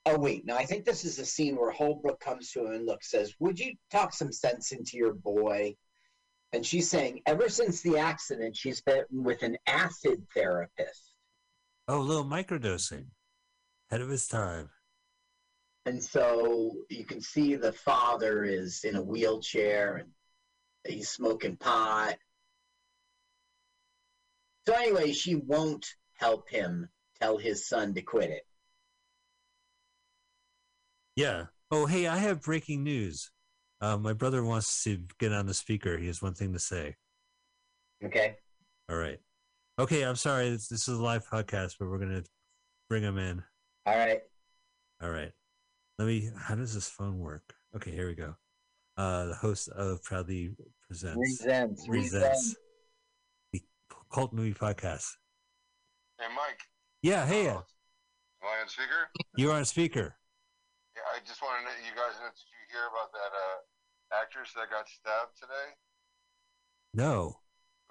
oh wait, now I think this is a scene where Holbrook comes to him and look says, "Would you talk some sense into your boy?" And she's saying, ever since the accident, she's been with an acid therapist. Oh, a little microdosing. Ahead of his time. And so you can see the father is in a wheelchair and he's smoking pot. So anyway, she won't help him tell his son to quit it. Yeah. Oh, hey, I have breaking news. Uh, my brother wants to get on the speaker. He has one thing to say. Okay. All right. Okay, I'm sorry. This, this is a live podcast, but we're going to bring him in. All right. All right. Let me. How does this phone work? Okay, here we go. Uh, the host of Proudly Presents Resents. Resents the Cult Movie Podcast. Hey, Mike. Yeah. Hey, uh, Am I on speaker? you are on speaker. Yeah, I just want to know, you guys, know, did you hear about that uh, actress that got stabbed today? No.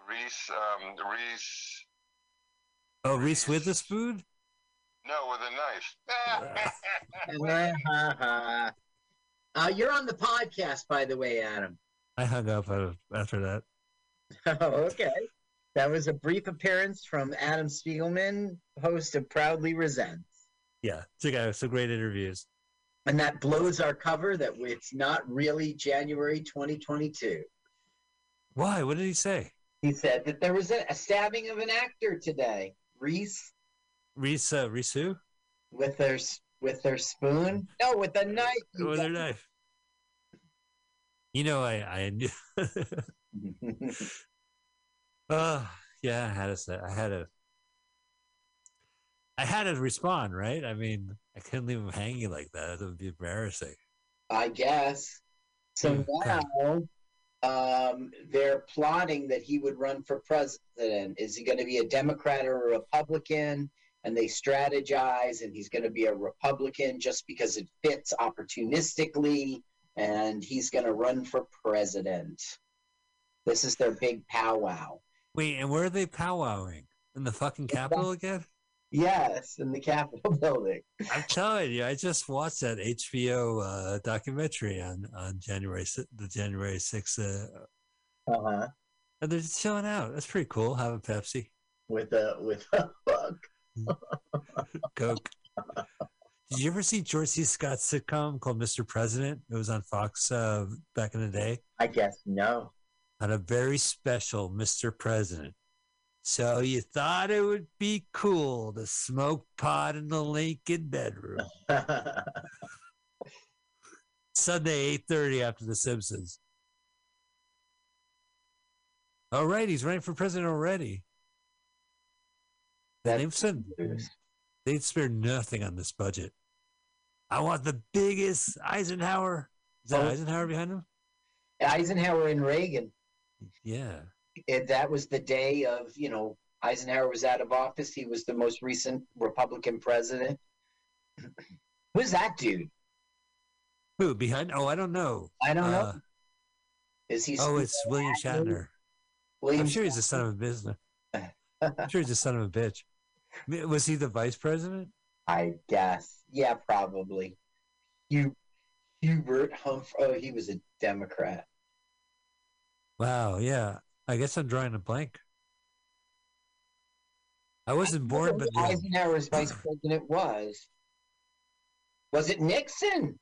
Reese, um, Reese, Oh, Reese Witherspoon. no, with a knife. uh, you're on the podcast, by the way, Adam. I hung up after that. Oh, okay. That was a brief appearance from Adam Spiegelman, host of Proudly Resents. Yeah, check out some great interviews. And that blows our cover that it's not really January 2022. Why? What did he say? He said that there was a, a stabbing of an actor today, Reese Reese uh, Reese who? Withers with their spoon? No, with a knife. with their knife. You know, I I knew. uh, yeah, I had say, I had to, I had to respond, right? I mean, I couldn't leave him hanging like that. It would be embarrassing. I guess. So Hmm, now um, they're plotting that he would run for president. Is he going to be a Democrat or a Republican? And they strategize, and he's going to be a Republican just because it fits opportunistically, and he's going to run for president. This is their big powwow. Wait, and where are they powwowing? In the fucking capital again? Yes, in the Capitol building. I'm telling you, I just watched that HBO uh, documentary on on January the January 6th, uh, Uh-huh. and they're just chilling out. That's pretty cool. Having Pepsi, With a with a hook. Coke. Did you ever see George C. Scott's sitcom called Mr. President? It was on Fox uh, back in the day. I guess no. On a very special Mr. President. So you thought it would be cool to smoke pot in the Lincoln bedroom. Sunday, 8.30 after The Simpsons. All right, he's running for president already. That's They've they'd spare nothing on this budget. I want the biggest Eisenhower. Is that Oh. Eisenhower behind him? Eisenhower and Reagan. Yeah. It, that was the day of you know Eisenhower was out of office. He was the most recent Republican president. Who's that dude? Who behind? Oh, I don't know. I don't know. Uh, Is he? oh, it's William Shatner. William I'm sure he's a son of a business. I'm sure he's a son of a bitch. Was he the vice president? I guess. Yeah, probably. Hugh, Hubert Humphrey. Oh, he was a Democrat. Wow. Yeah. I guess I'm drawing a blank. I wasn't born, but. Eisenhower's vice president was. Was it Nixon?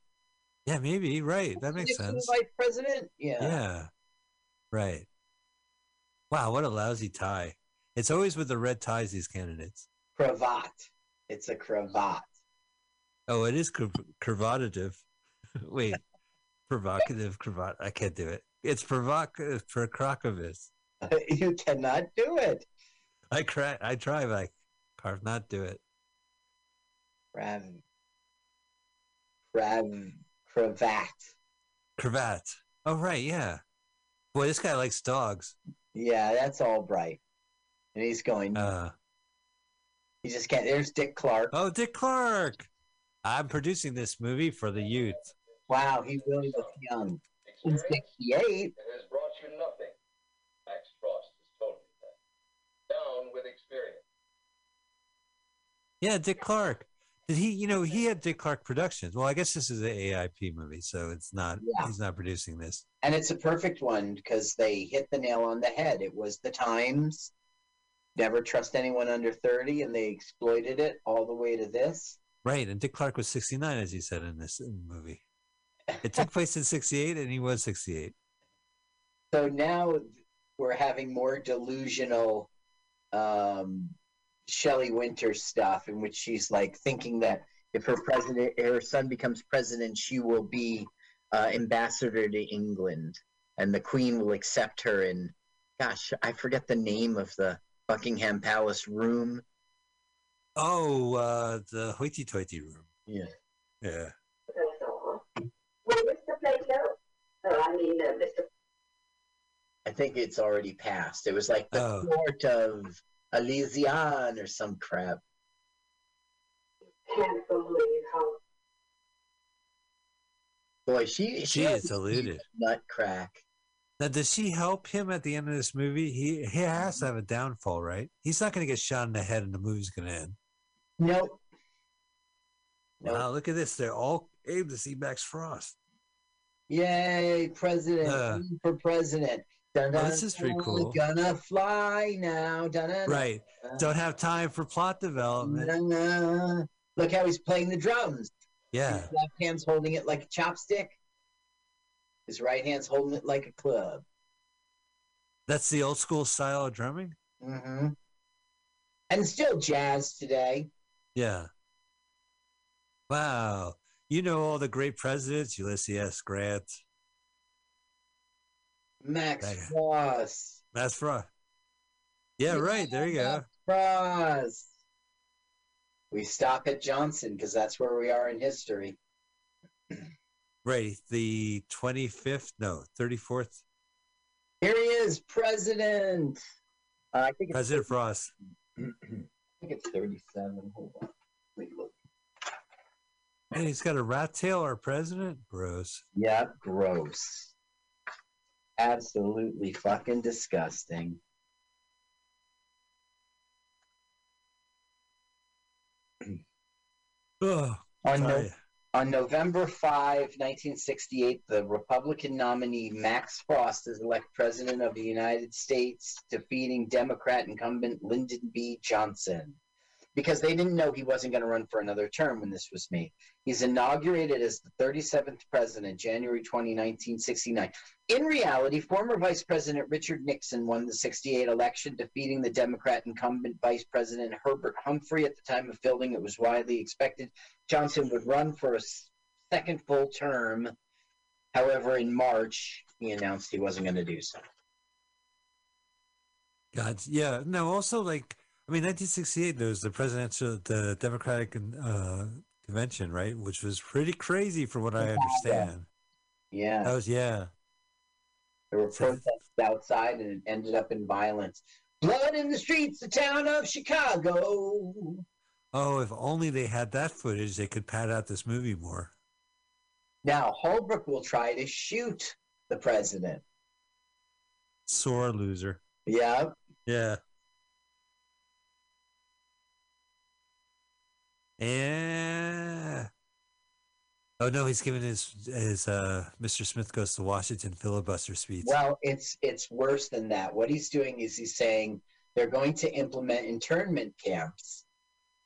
yeah, maybe right. That makes Nixon sense. Vice president? Yeah. Yeah. Right. Wow, what a lousy tie. It's always with the red ties, these candidates. Cravat. It's a cravat. Oh, it is crav- cravatative. Wait, provocative cravat. I can't do it. It's provocative for Krakovitz. you cannot do it. I cry. I try, but I can't not do it. Crav. Crav. Cravat. Cravat. Oh, right. Yeah. Boy, this guy likes dogs. Yeah, that's all bright. And he's going. Uh, he just can't. There's Dick Clark. oh, Dick Clark. I'm producing this movie for the youth. Wow, he really looks young. He's 68. It has brought you nothing. Max Frost has told me that. Down with experience. Yeah, Dick Clark. Did he? You know, he had Dick Clark Productions. Well, I guess this is an AIP movie, so it's not. Yeah. He's not producing this. And it's a perfect one because they hit the nail on the head. It was the times. Never trust anyone under 30, and they exploited it all the way to this. Right, and Dick Clark was 69, as you said in this movie. It took place in 68, and he was 68. So now we're having more delusional um, Shelley Winter stuff in which she's like thinking that if her president, her son becomes president, she will be uh, ambassador to England, and the Queen will accept her. And gosh, I forget the name of the Buckingham Palace room. Oh, uh, the hoity-toity room. Yeah. Yeah. Oh, I mean, uh, Mr. I think it's already passed. It was like the Oh. court of Elysian or some crap. Can't believe how Boy, she She is deluded. Nut crack. Now, does she help him at the end of this movie? He he has to have a downfall, right? He's not going to get shot in the head, and the movie's going to end. Nope. Nope. Wow, look at this! They're all aimed to see Max Frost. Yay, president Uh. for president. Dun, Oh, this is pretty dun, cool. Gonna fly now. Dun, dun, Right. dun, Don't have time for plot development. dun, dun. Look how he's playing the drums. Yeah. His left hand's holding it like a chopstick. His right hand's holding it like a club. That's the old school style of drumming. Mm-hmm. And still jazz today. Yeah. Wow. You know all the great presidents, Ulysses S. Grant. Max That. Frost. That's right. Yeah, right. There you go. Frost. We stop at Johnson because that's where we are in history. Right. The 25th, no, 34th. Here he is, President. Uh, I think it's President Frost. I think it's 37. Hold on. Let me look. And he's got a rat tail, our president? Gross. Yep, gross. Absolutely fucking disgusting. Oh, On, no, on November 5, 1968, the Republican nominee Max Frost is elected President of the United States, defeating Democrat incumbent Lyndon B. Johnson. Because they didn't know he wasn't going to run for another term when this was made. He's inaugurated as the 37th president, January 20, 1969. In reality, former Vice President Richard Nixon won the 68 election, defeating the Democrat incumbent Vice President Herbert Humphrey. At the time of filming, it was widely expected Johnson would run for a second full term. However, in March, he announced he wasn't going to do so. God, yeah. No, also like I mean, 1968. There was the presidential, the Democratic uh, convention, right, which was pretty crazy, from what I understand. Yeah, That was yeah. there were protests outside, and it ended up in violence. Blood in the streets, the town of Chicago. Oh, if only they had that footage, they could pad out this movie more. Now, Holbrook will try to shoot the president. Sore loser. Yeah, Yeah. Yeah. Oh no, he's giving his his uh Mr. Smith goes to Washington filibuster speech. Well, it's it's worse than that. What he's doing is he's saying they're going to implement internment camps,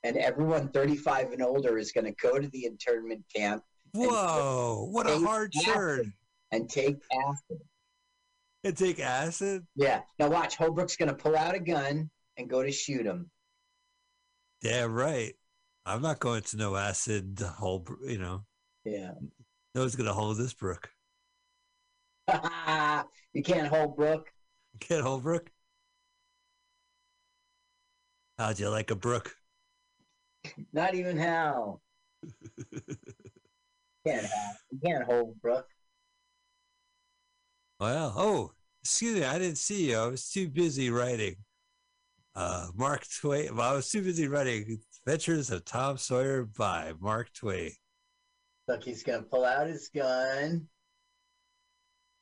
and everyone 35 and older is going to go to the internment camp Whoa, what a hard turn. and take acid. And take acid? Yeah. Now watch. Holbrook's going to pull out a gun and go to shoot him. Damn right. I'm not going to no acid whole you know. Yeah. No one's gonna hold this brook. you can't hold Brook. Can't hold brook. How'd you like a brook? Not even how. Can't. You can't hold Brook. Well, oh, excuse me, I didn't see you. I was too busy writing. Uh, Mark Twain. Well, I was too busy writing Adventures of Tom Sawyer by Mark Twain. Look, he's going to pull out his gun.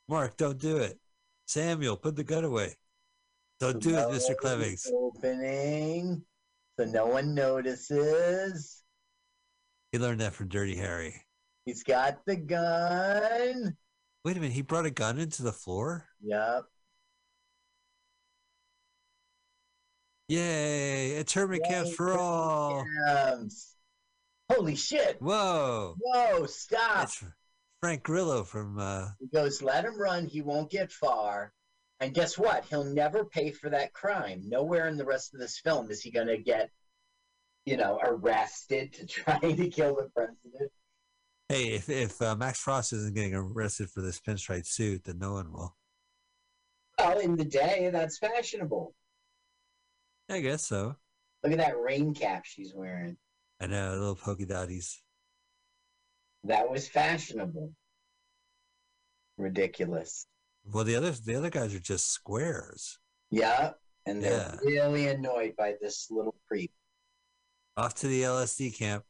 Mark, don't do it. Samuel, put the gun away. Don't do it, Mr. Clemens. Opening, so no one notices. He learned that from Dirty Harry. He's got the gun. Wait a minute, he brought a gun into the floor? Yep. Yay! Internment camps Yay, for all. camps. Holy shit. Whoa! Whoa, stop. That's Frank Grillo from uh, He goes, let him run. He won't get far. And guess what? He'll never pay for that crime. Nowhere in the rest of this film is he going to get, you know, arrested to try to kill the president. Hey, if if uh, Max Frost isn't getting arrested for this pinstripe suit, then no one will. Well, in the day, that's fashionable. I guess so. Look at that rain cap she's wearing. I know little polka dotties. That was fashionable. Ridiculous. Well, the other the other guys are just squares. Yeah. And they're Yeah. really annoyed by this little creep. Off to the LSD camp.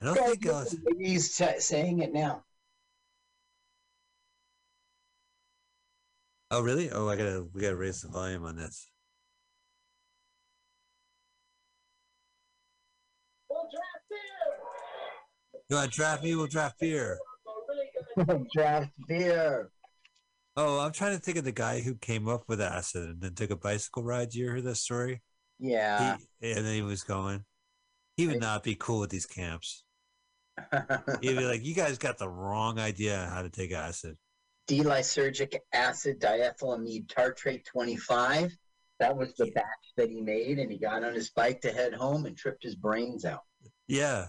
I don't think LSD. He's t- saying it now. Oh, really? Oh, I gotta we gotta raise the volume on this. Well, draft beer. You want to draft me? We'll draft beer. I'm really gonna Draft beer. Oh, I'm trying to think of the guy who came up with acid and then took a bicycle ride. Do you hear that story? Yeah. He, and then he was going. He would not be cool with these camps. He'd be like, "You guys got the wrong idea on how to take acid." D-lysergic acid diethylamide tartrate 25. That was the batch that he made, and he got on his bike to head home and tripped his brains out. Yeah.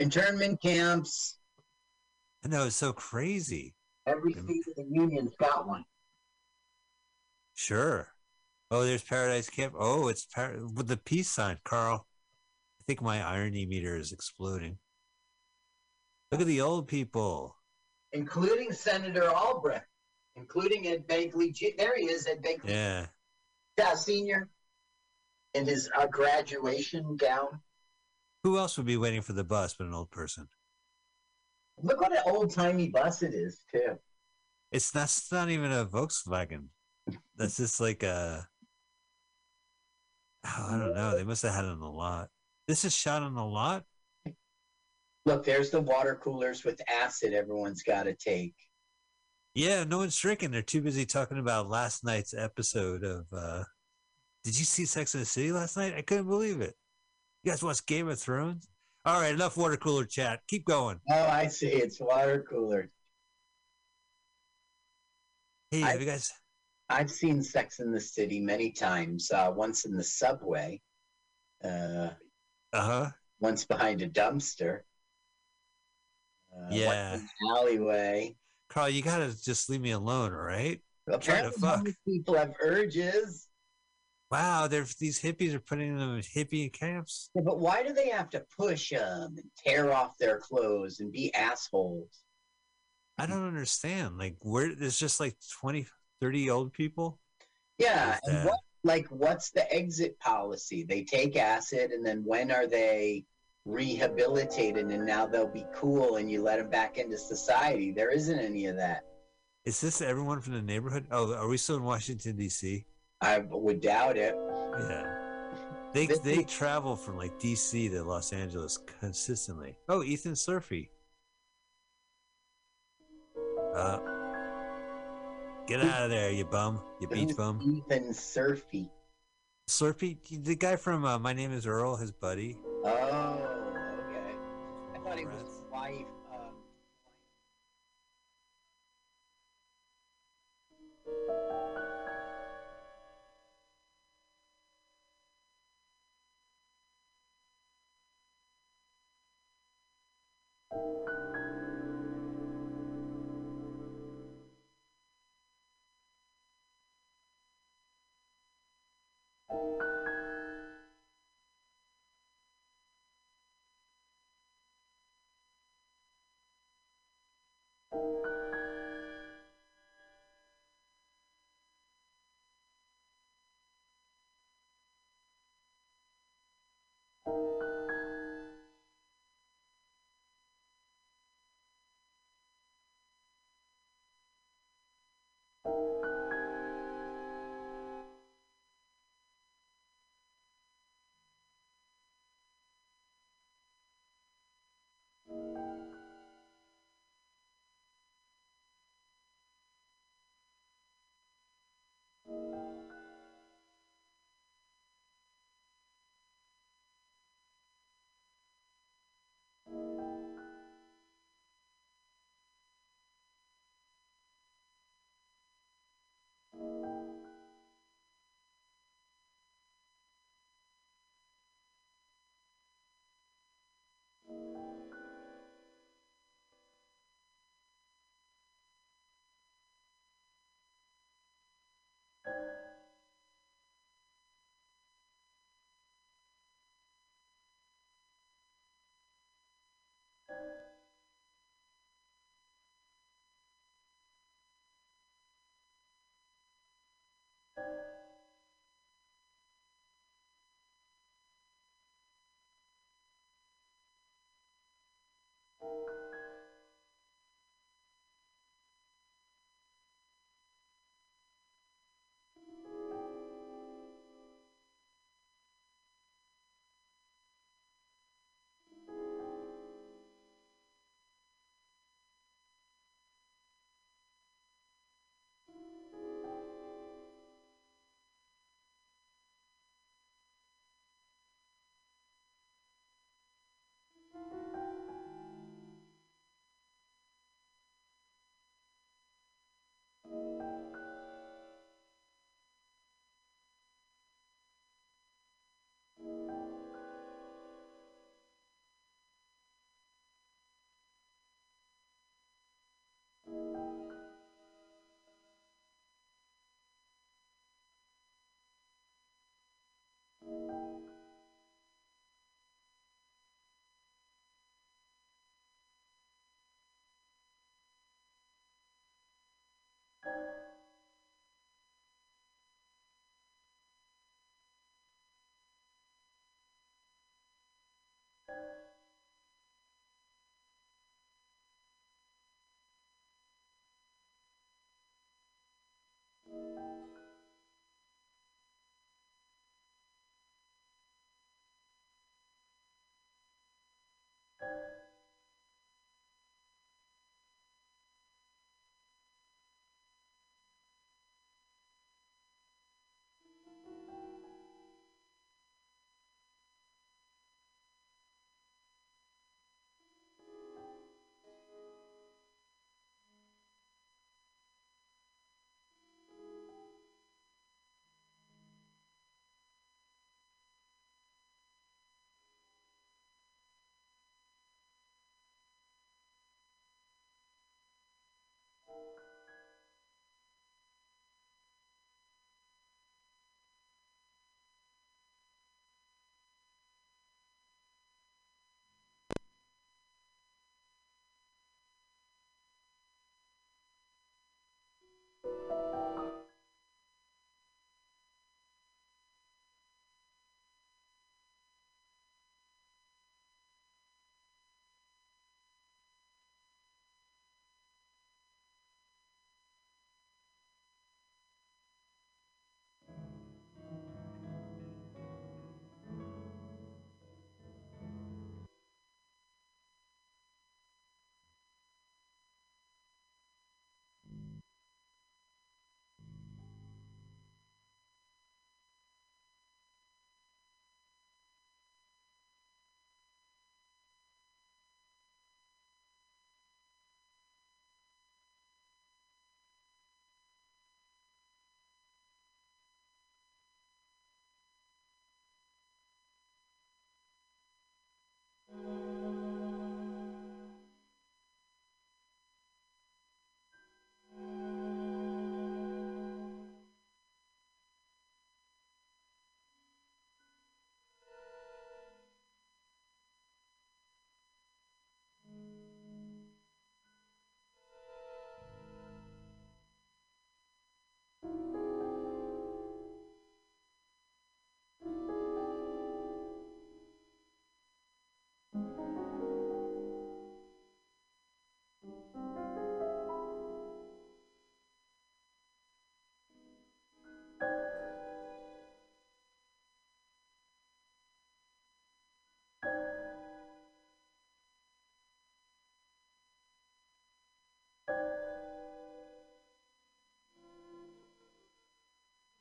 Internment camps. I know it's so crazy. Every state of the union's got one. Sure. Oh, there's Paradise Camp. Oh, it's par- with the peace sign, Carl. I think my irony meter is exploding. Look at the old people. including Senator Albrecht, including Ed. J- There he is, Ed Begley, Yeah. yeah, senior, in his uh, graduation gown. Who else would be waiting for the bus but an old person? Look what an old timey bus it is, too. It's that's not even a Volkswagen. That's just like a. Oh, I don't know. They must have had it on the lot. This is shot on the lot. Look, there's the water coolers with acid everyone's got to take. Yeah, no one's drinking. They're too busy talking about last night's episode of. uh Did you see Sex in the City last night? I couldn't believe it. You guys watch Game of Thrones? All right, enough water cooler chat. Keep going. Oh, I see. It's water cooler. Hey, have you guys? I've seen Sex in the City many times. Uh, once in the subway, uh, Uh huh. once behind a dumpster. Uh, Yeah. alleyway. Carl, you gotta just leave me alone, all right? Apparently, fuck. people have urges. Wow, these hippies are putting them in hippie camps. Yeah, but why do they have to push them and tear off their clothes and be assholes? I don't understand. Like, where there's just like 20, 30 old people. Yeah, and what like what's the exit policy? They take acid, and then when are they rehabilitated? And now they'll be cool, and you let them back into society. There isn't any of that. Is this everyone from the neighborhood? Oh, are we still in Washington D.C.? I would doubt it. Yeah. They they travel from like D.C. to Los Angeles consistently. Oh, Ethan Surfy. Uh, get out of there, you bum, you beach bum. Ethan Surfy. Slurpee, the guy from uh, My Name Is Earl, his buddy. Oh, okay. I thought he was his wife.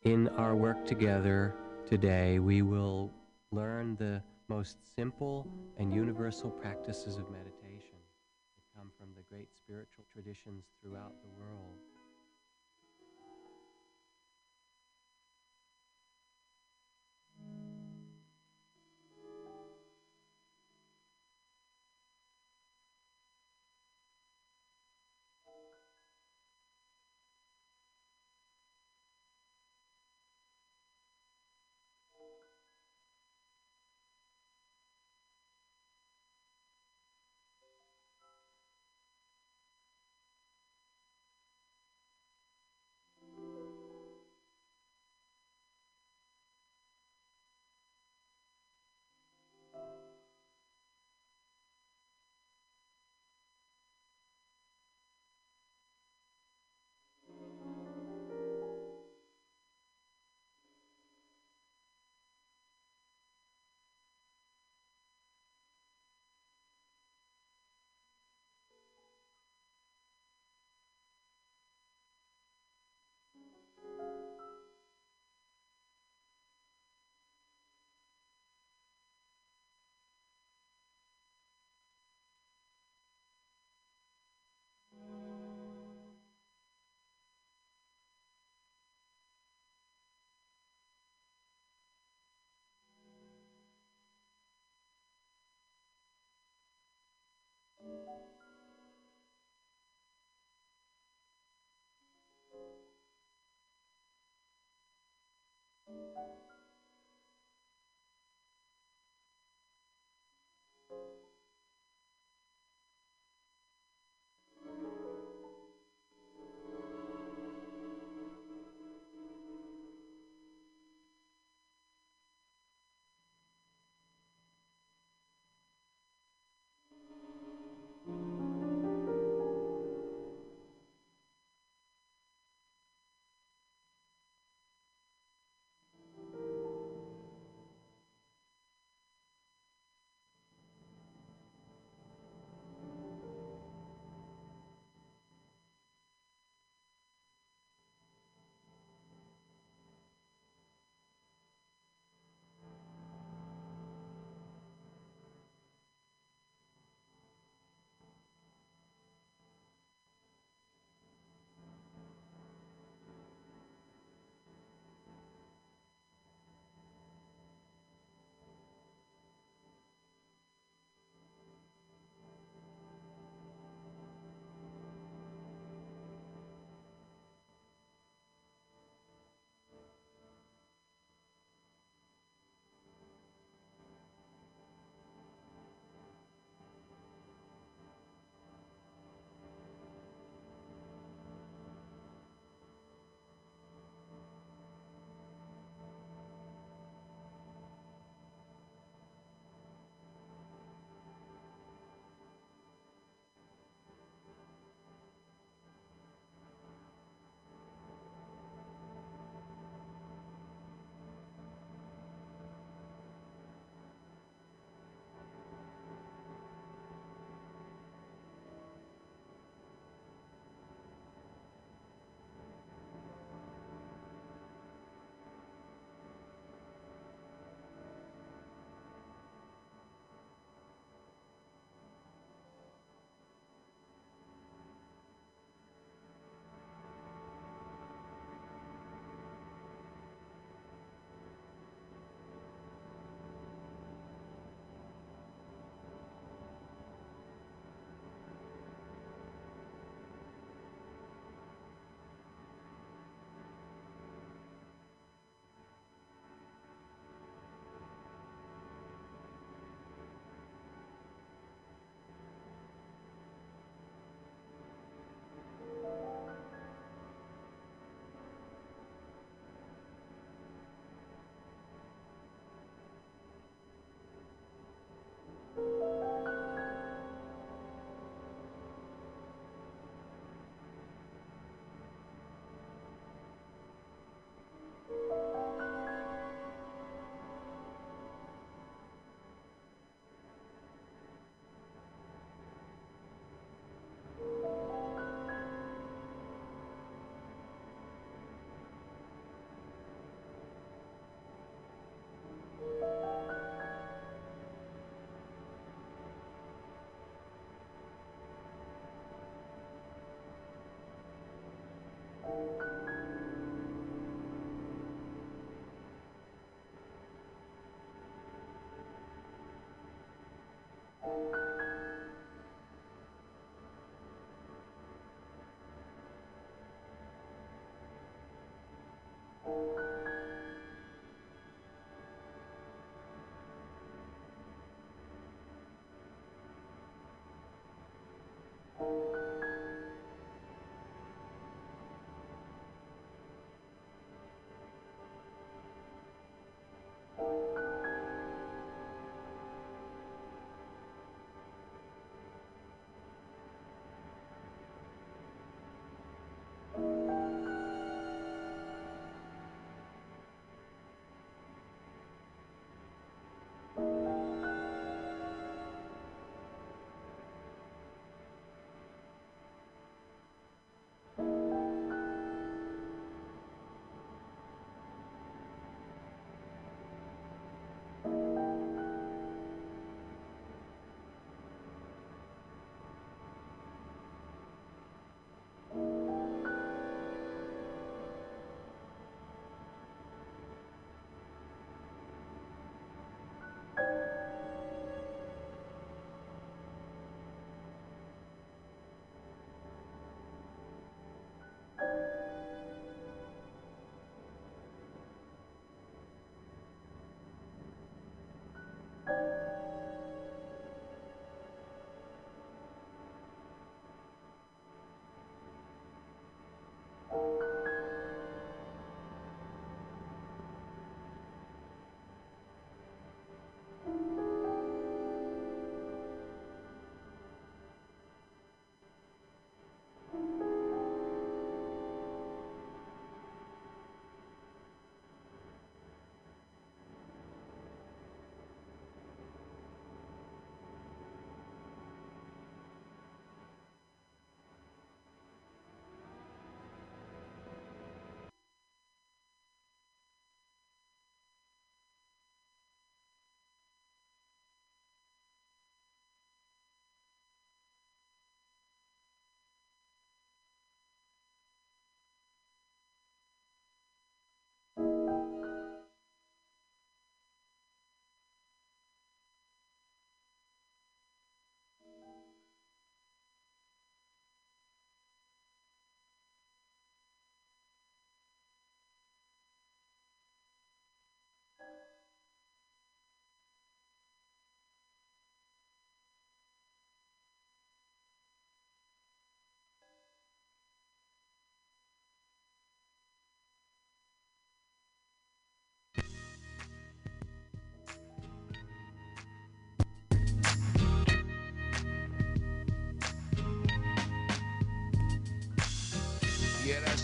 In our work together today, we will learn the most simple and universal practices of meditation that come from the great spiritual traditions throughout the world.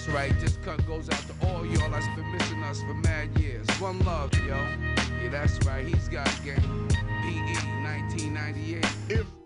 Right. This cut goes out to all y'all that's been missing us for mad years. One love, yo. Yeah, that's right. He's got game. PE 1998. If